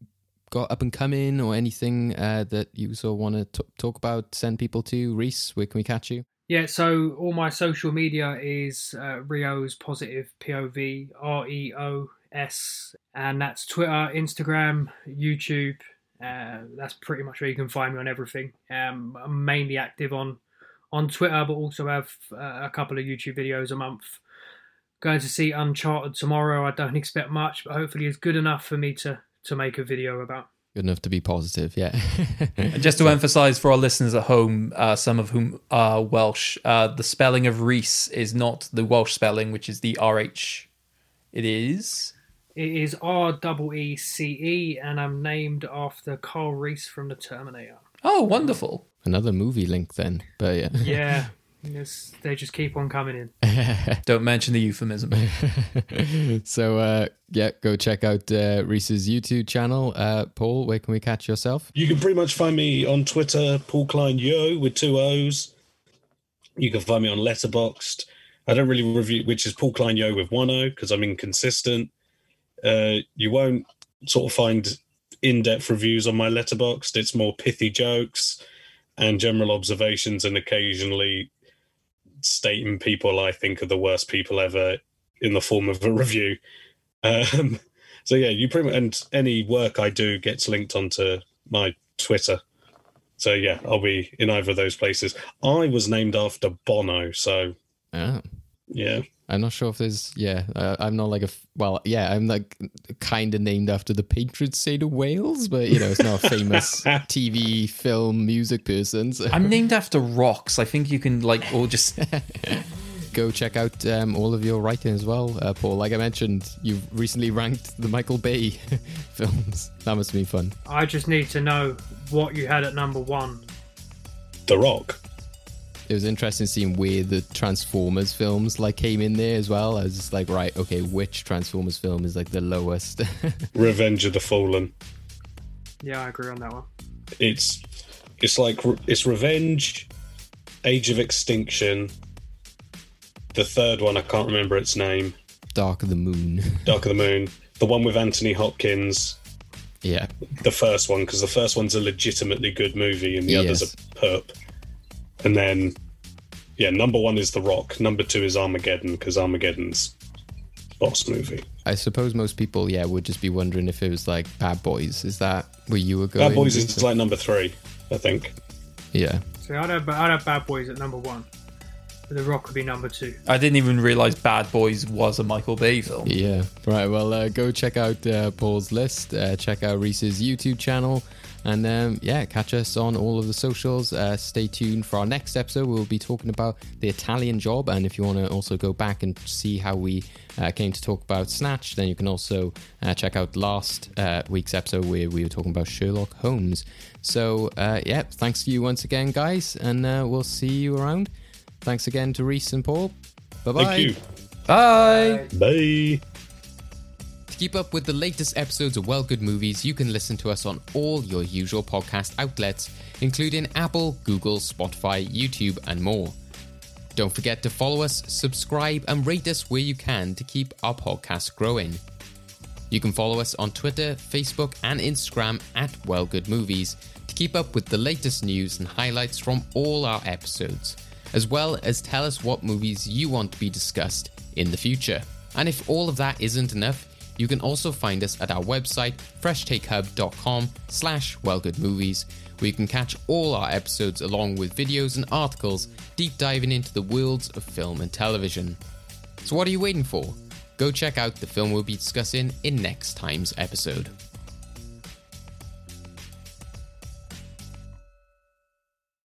Got up and coming, or anything uh, that you sort of want to talk about? Send people to Reece. Where can we catch you? Yeah, so all my social media is uh, Reos Positive POV, R E O S, and that's Twitter, Instagram, YouTube. Uh, that's pretty much where you can find me on everything. Um, I'm mainly active on on Twitter, but also have uh, a couple of YouTube videos a month going to see Uncharted tomorrow. I don't expect much, but hopefully it's good enough for me to to make a video about. Good enough to be positive, yeah. Just to emphasize for our listeners at home, uh, some of whom are Welsh, uh, the spelling of Reece is not the Welsh spelling, which is the RH. It is. It is R double E C E, and I'm named after Kyle Reese from the Terminator. Oh, wonderful. Another movie link then, but yeah. Yeah, it's, they just keep on coming in. Don't mention the euphemism. so uh, yeah, go check out uh, Reece's YouTube channel. Uh, Paul, where can we catch yourself? You can pretty much find me on Twitter, Paul Klein Yo with two O's. You can find me on Letterboxd. I don't really review, which is Paul Klein Yo with one O because I'm inconsistent. Uh, you won't sort of find in-depth reviews on my Letterboxd. It's more pithy jokes and general observations, and occasionally stating people I think are the worst people ever in the form of a review. Um, so yeah, you pretty much, and any work I do gets linked onto my Twitter. So yeah, I'll be in either of those places. I was named after Bono, so Oh. Yeah. I'm not sure if there's, yeah, uh, I'm not like a, well, yeah, I'm like kind of named after the patron saint of Wales, but you know, it's not a famous TV, film, music person. So. I'm named after rocks. I think you can like, or just Go check out um, all of your writing as well, uh, Paul. Like I mentioned, you've recently ranked the Michael Bay films. That must have been fun. I just need to know what you had at number one. The Rock. It was interesting seeing where the Transformers films like came in there as well. I was just like, right, okay, which Transformers film is like the lowest? Revenge of the Fallen. Yeah, I agree on that one. It's it's like it's Revenge, Age of Extinction. The third one I can't remember its name. Dark of the Moon. Dark of the Moon. The one with Anthony Hopkins. Yeah. The first one because the first one's a legitimately good movie and the others Yes. are perp. And then, yeah, number one is The Rock. Number two is Armageddon because Armageddon's boss movie. I suppose most people, yeah, would just be wondering if it was like Bad Boys. Is that where you were going? Bad Boys is like number three, I think. Yeah. So I'd have, I'd have Bad Boys at number one. The Rock would be number two. I didn't even realize Bad Boys was a Michael Bay film. Yeah. Right. Well, uh, go check out uh, Paul's list. Uh, check out Reece's YouTube channel. And um, yeah, catch us on all of the socials. Uh, stay tuned for our next episode. We'll be talking about the Italian job. And if you want to also go back and see how we uh, came to talk about Snatch, then you can also uh, check out last uh, week's episode where we were talking about Sherlock Holmes. So uh, yeah, thanks to you once again, guys. And uh, we'll see you around. Thanks again to Reece and Paul. Bye bye. Thank you. Bye. Bye. To keep up with the latest episodes of Well Good Movies, you can listen to us on all your usual podcast outlets, including Apple, Google, Spotify, YouTube, and more. Don't forget to follow us, subscribe, and rate us where you can to keep our podcast growing. You can follow us on Twitter, Facebook, and Instagram at Well Good Movies to keep up with the latest news and highlights from all our episodes, as well as tell us what movies you want to be discussed in the future. And if all of that isn't enough, you can also find us at our website, freshtakehub.com slash wellgoodmovies, where you can catch all our episodes along with videos and articles deep diving into the worlds of film and television. So what are you waiting for? Go check out the film we'll be discussing in next time's episode.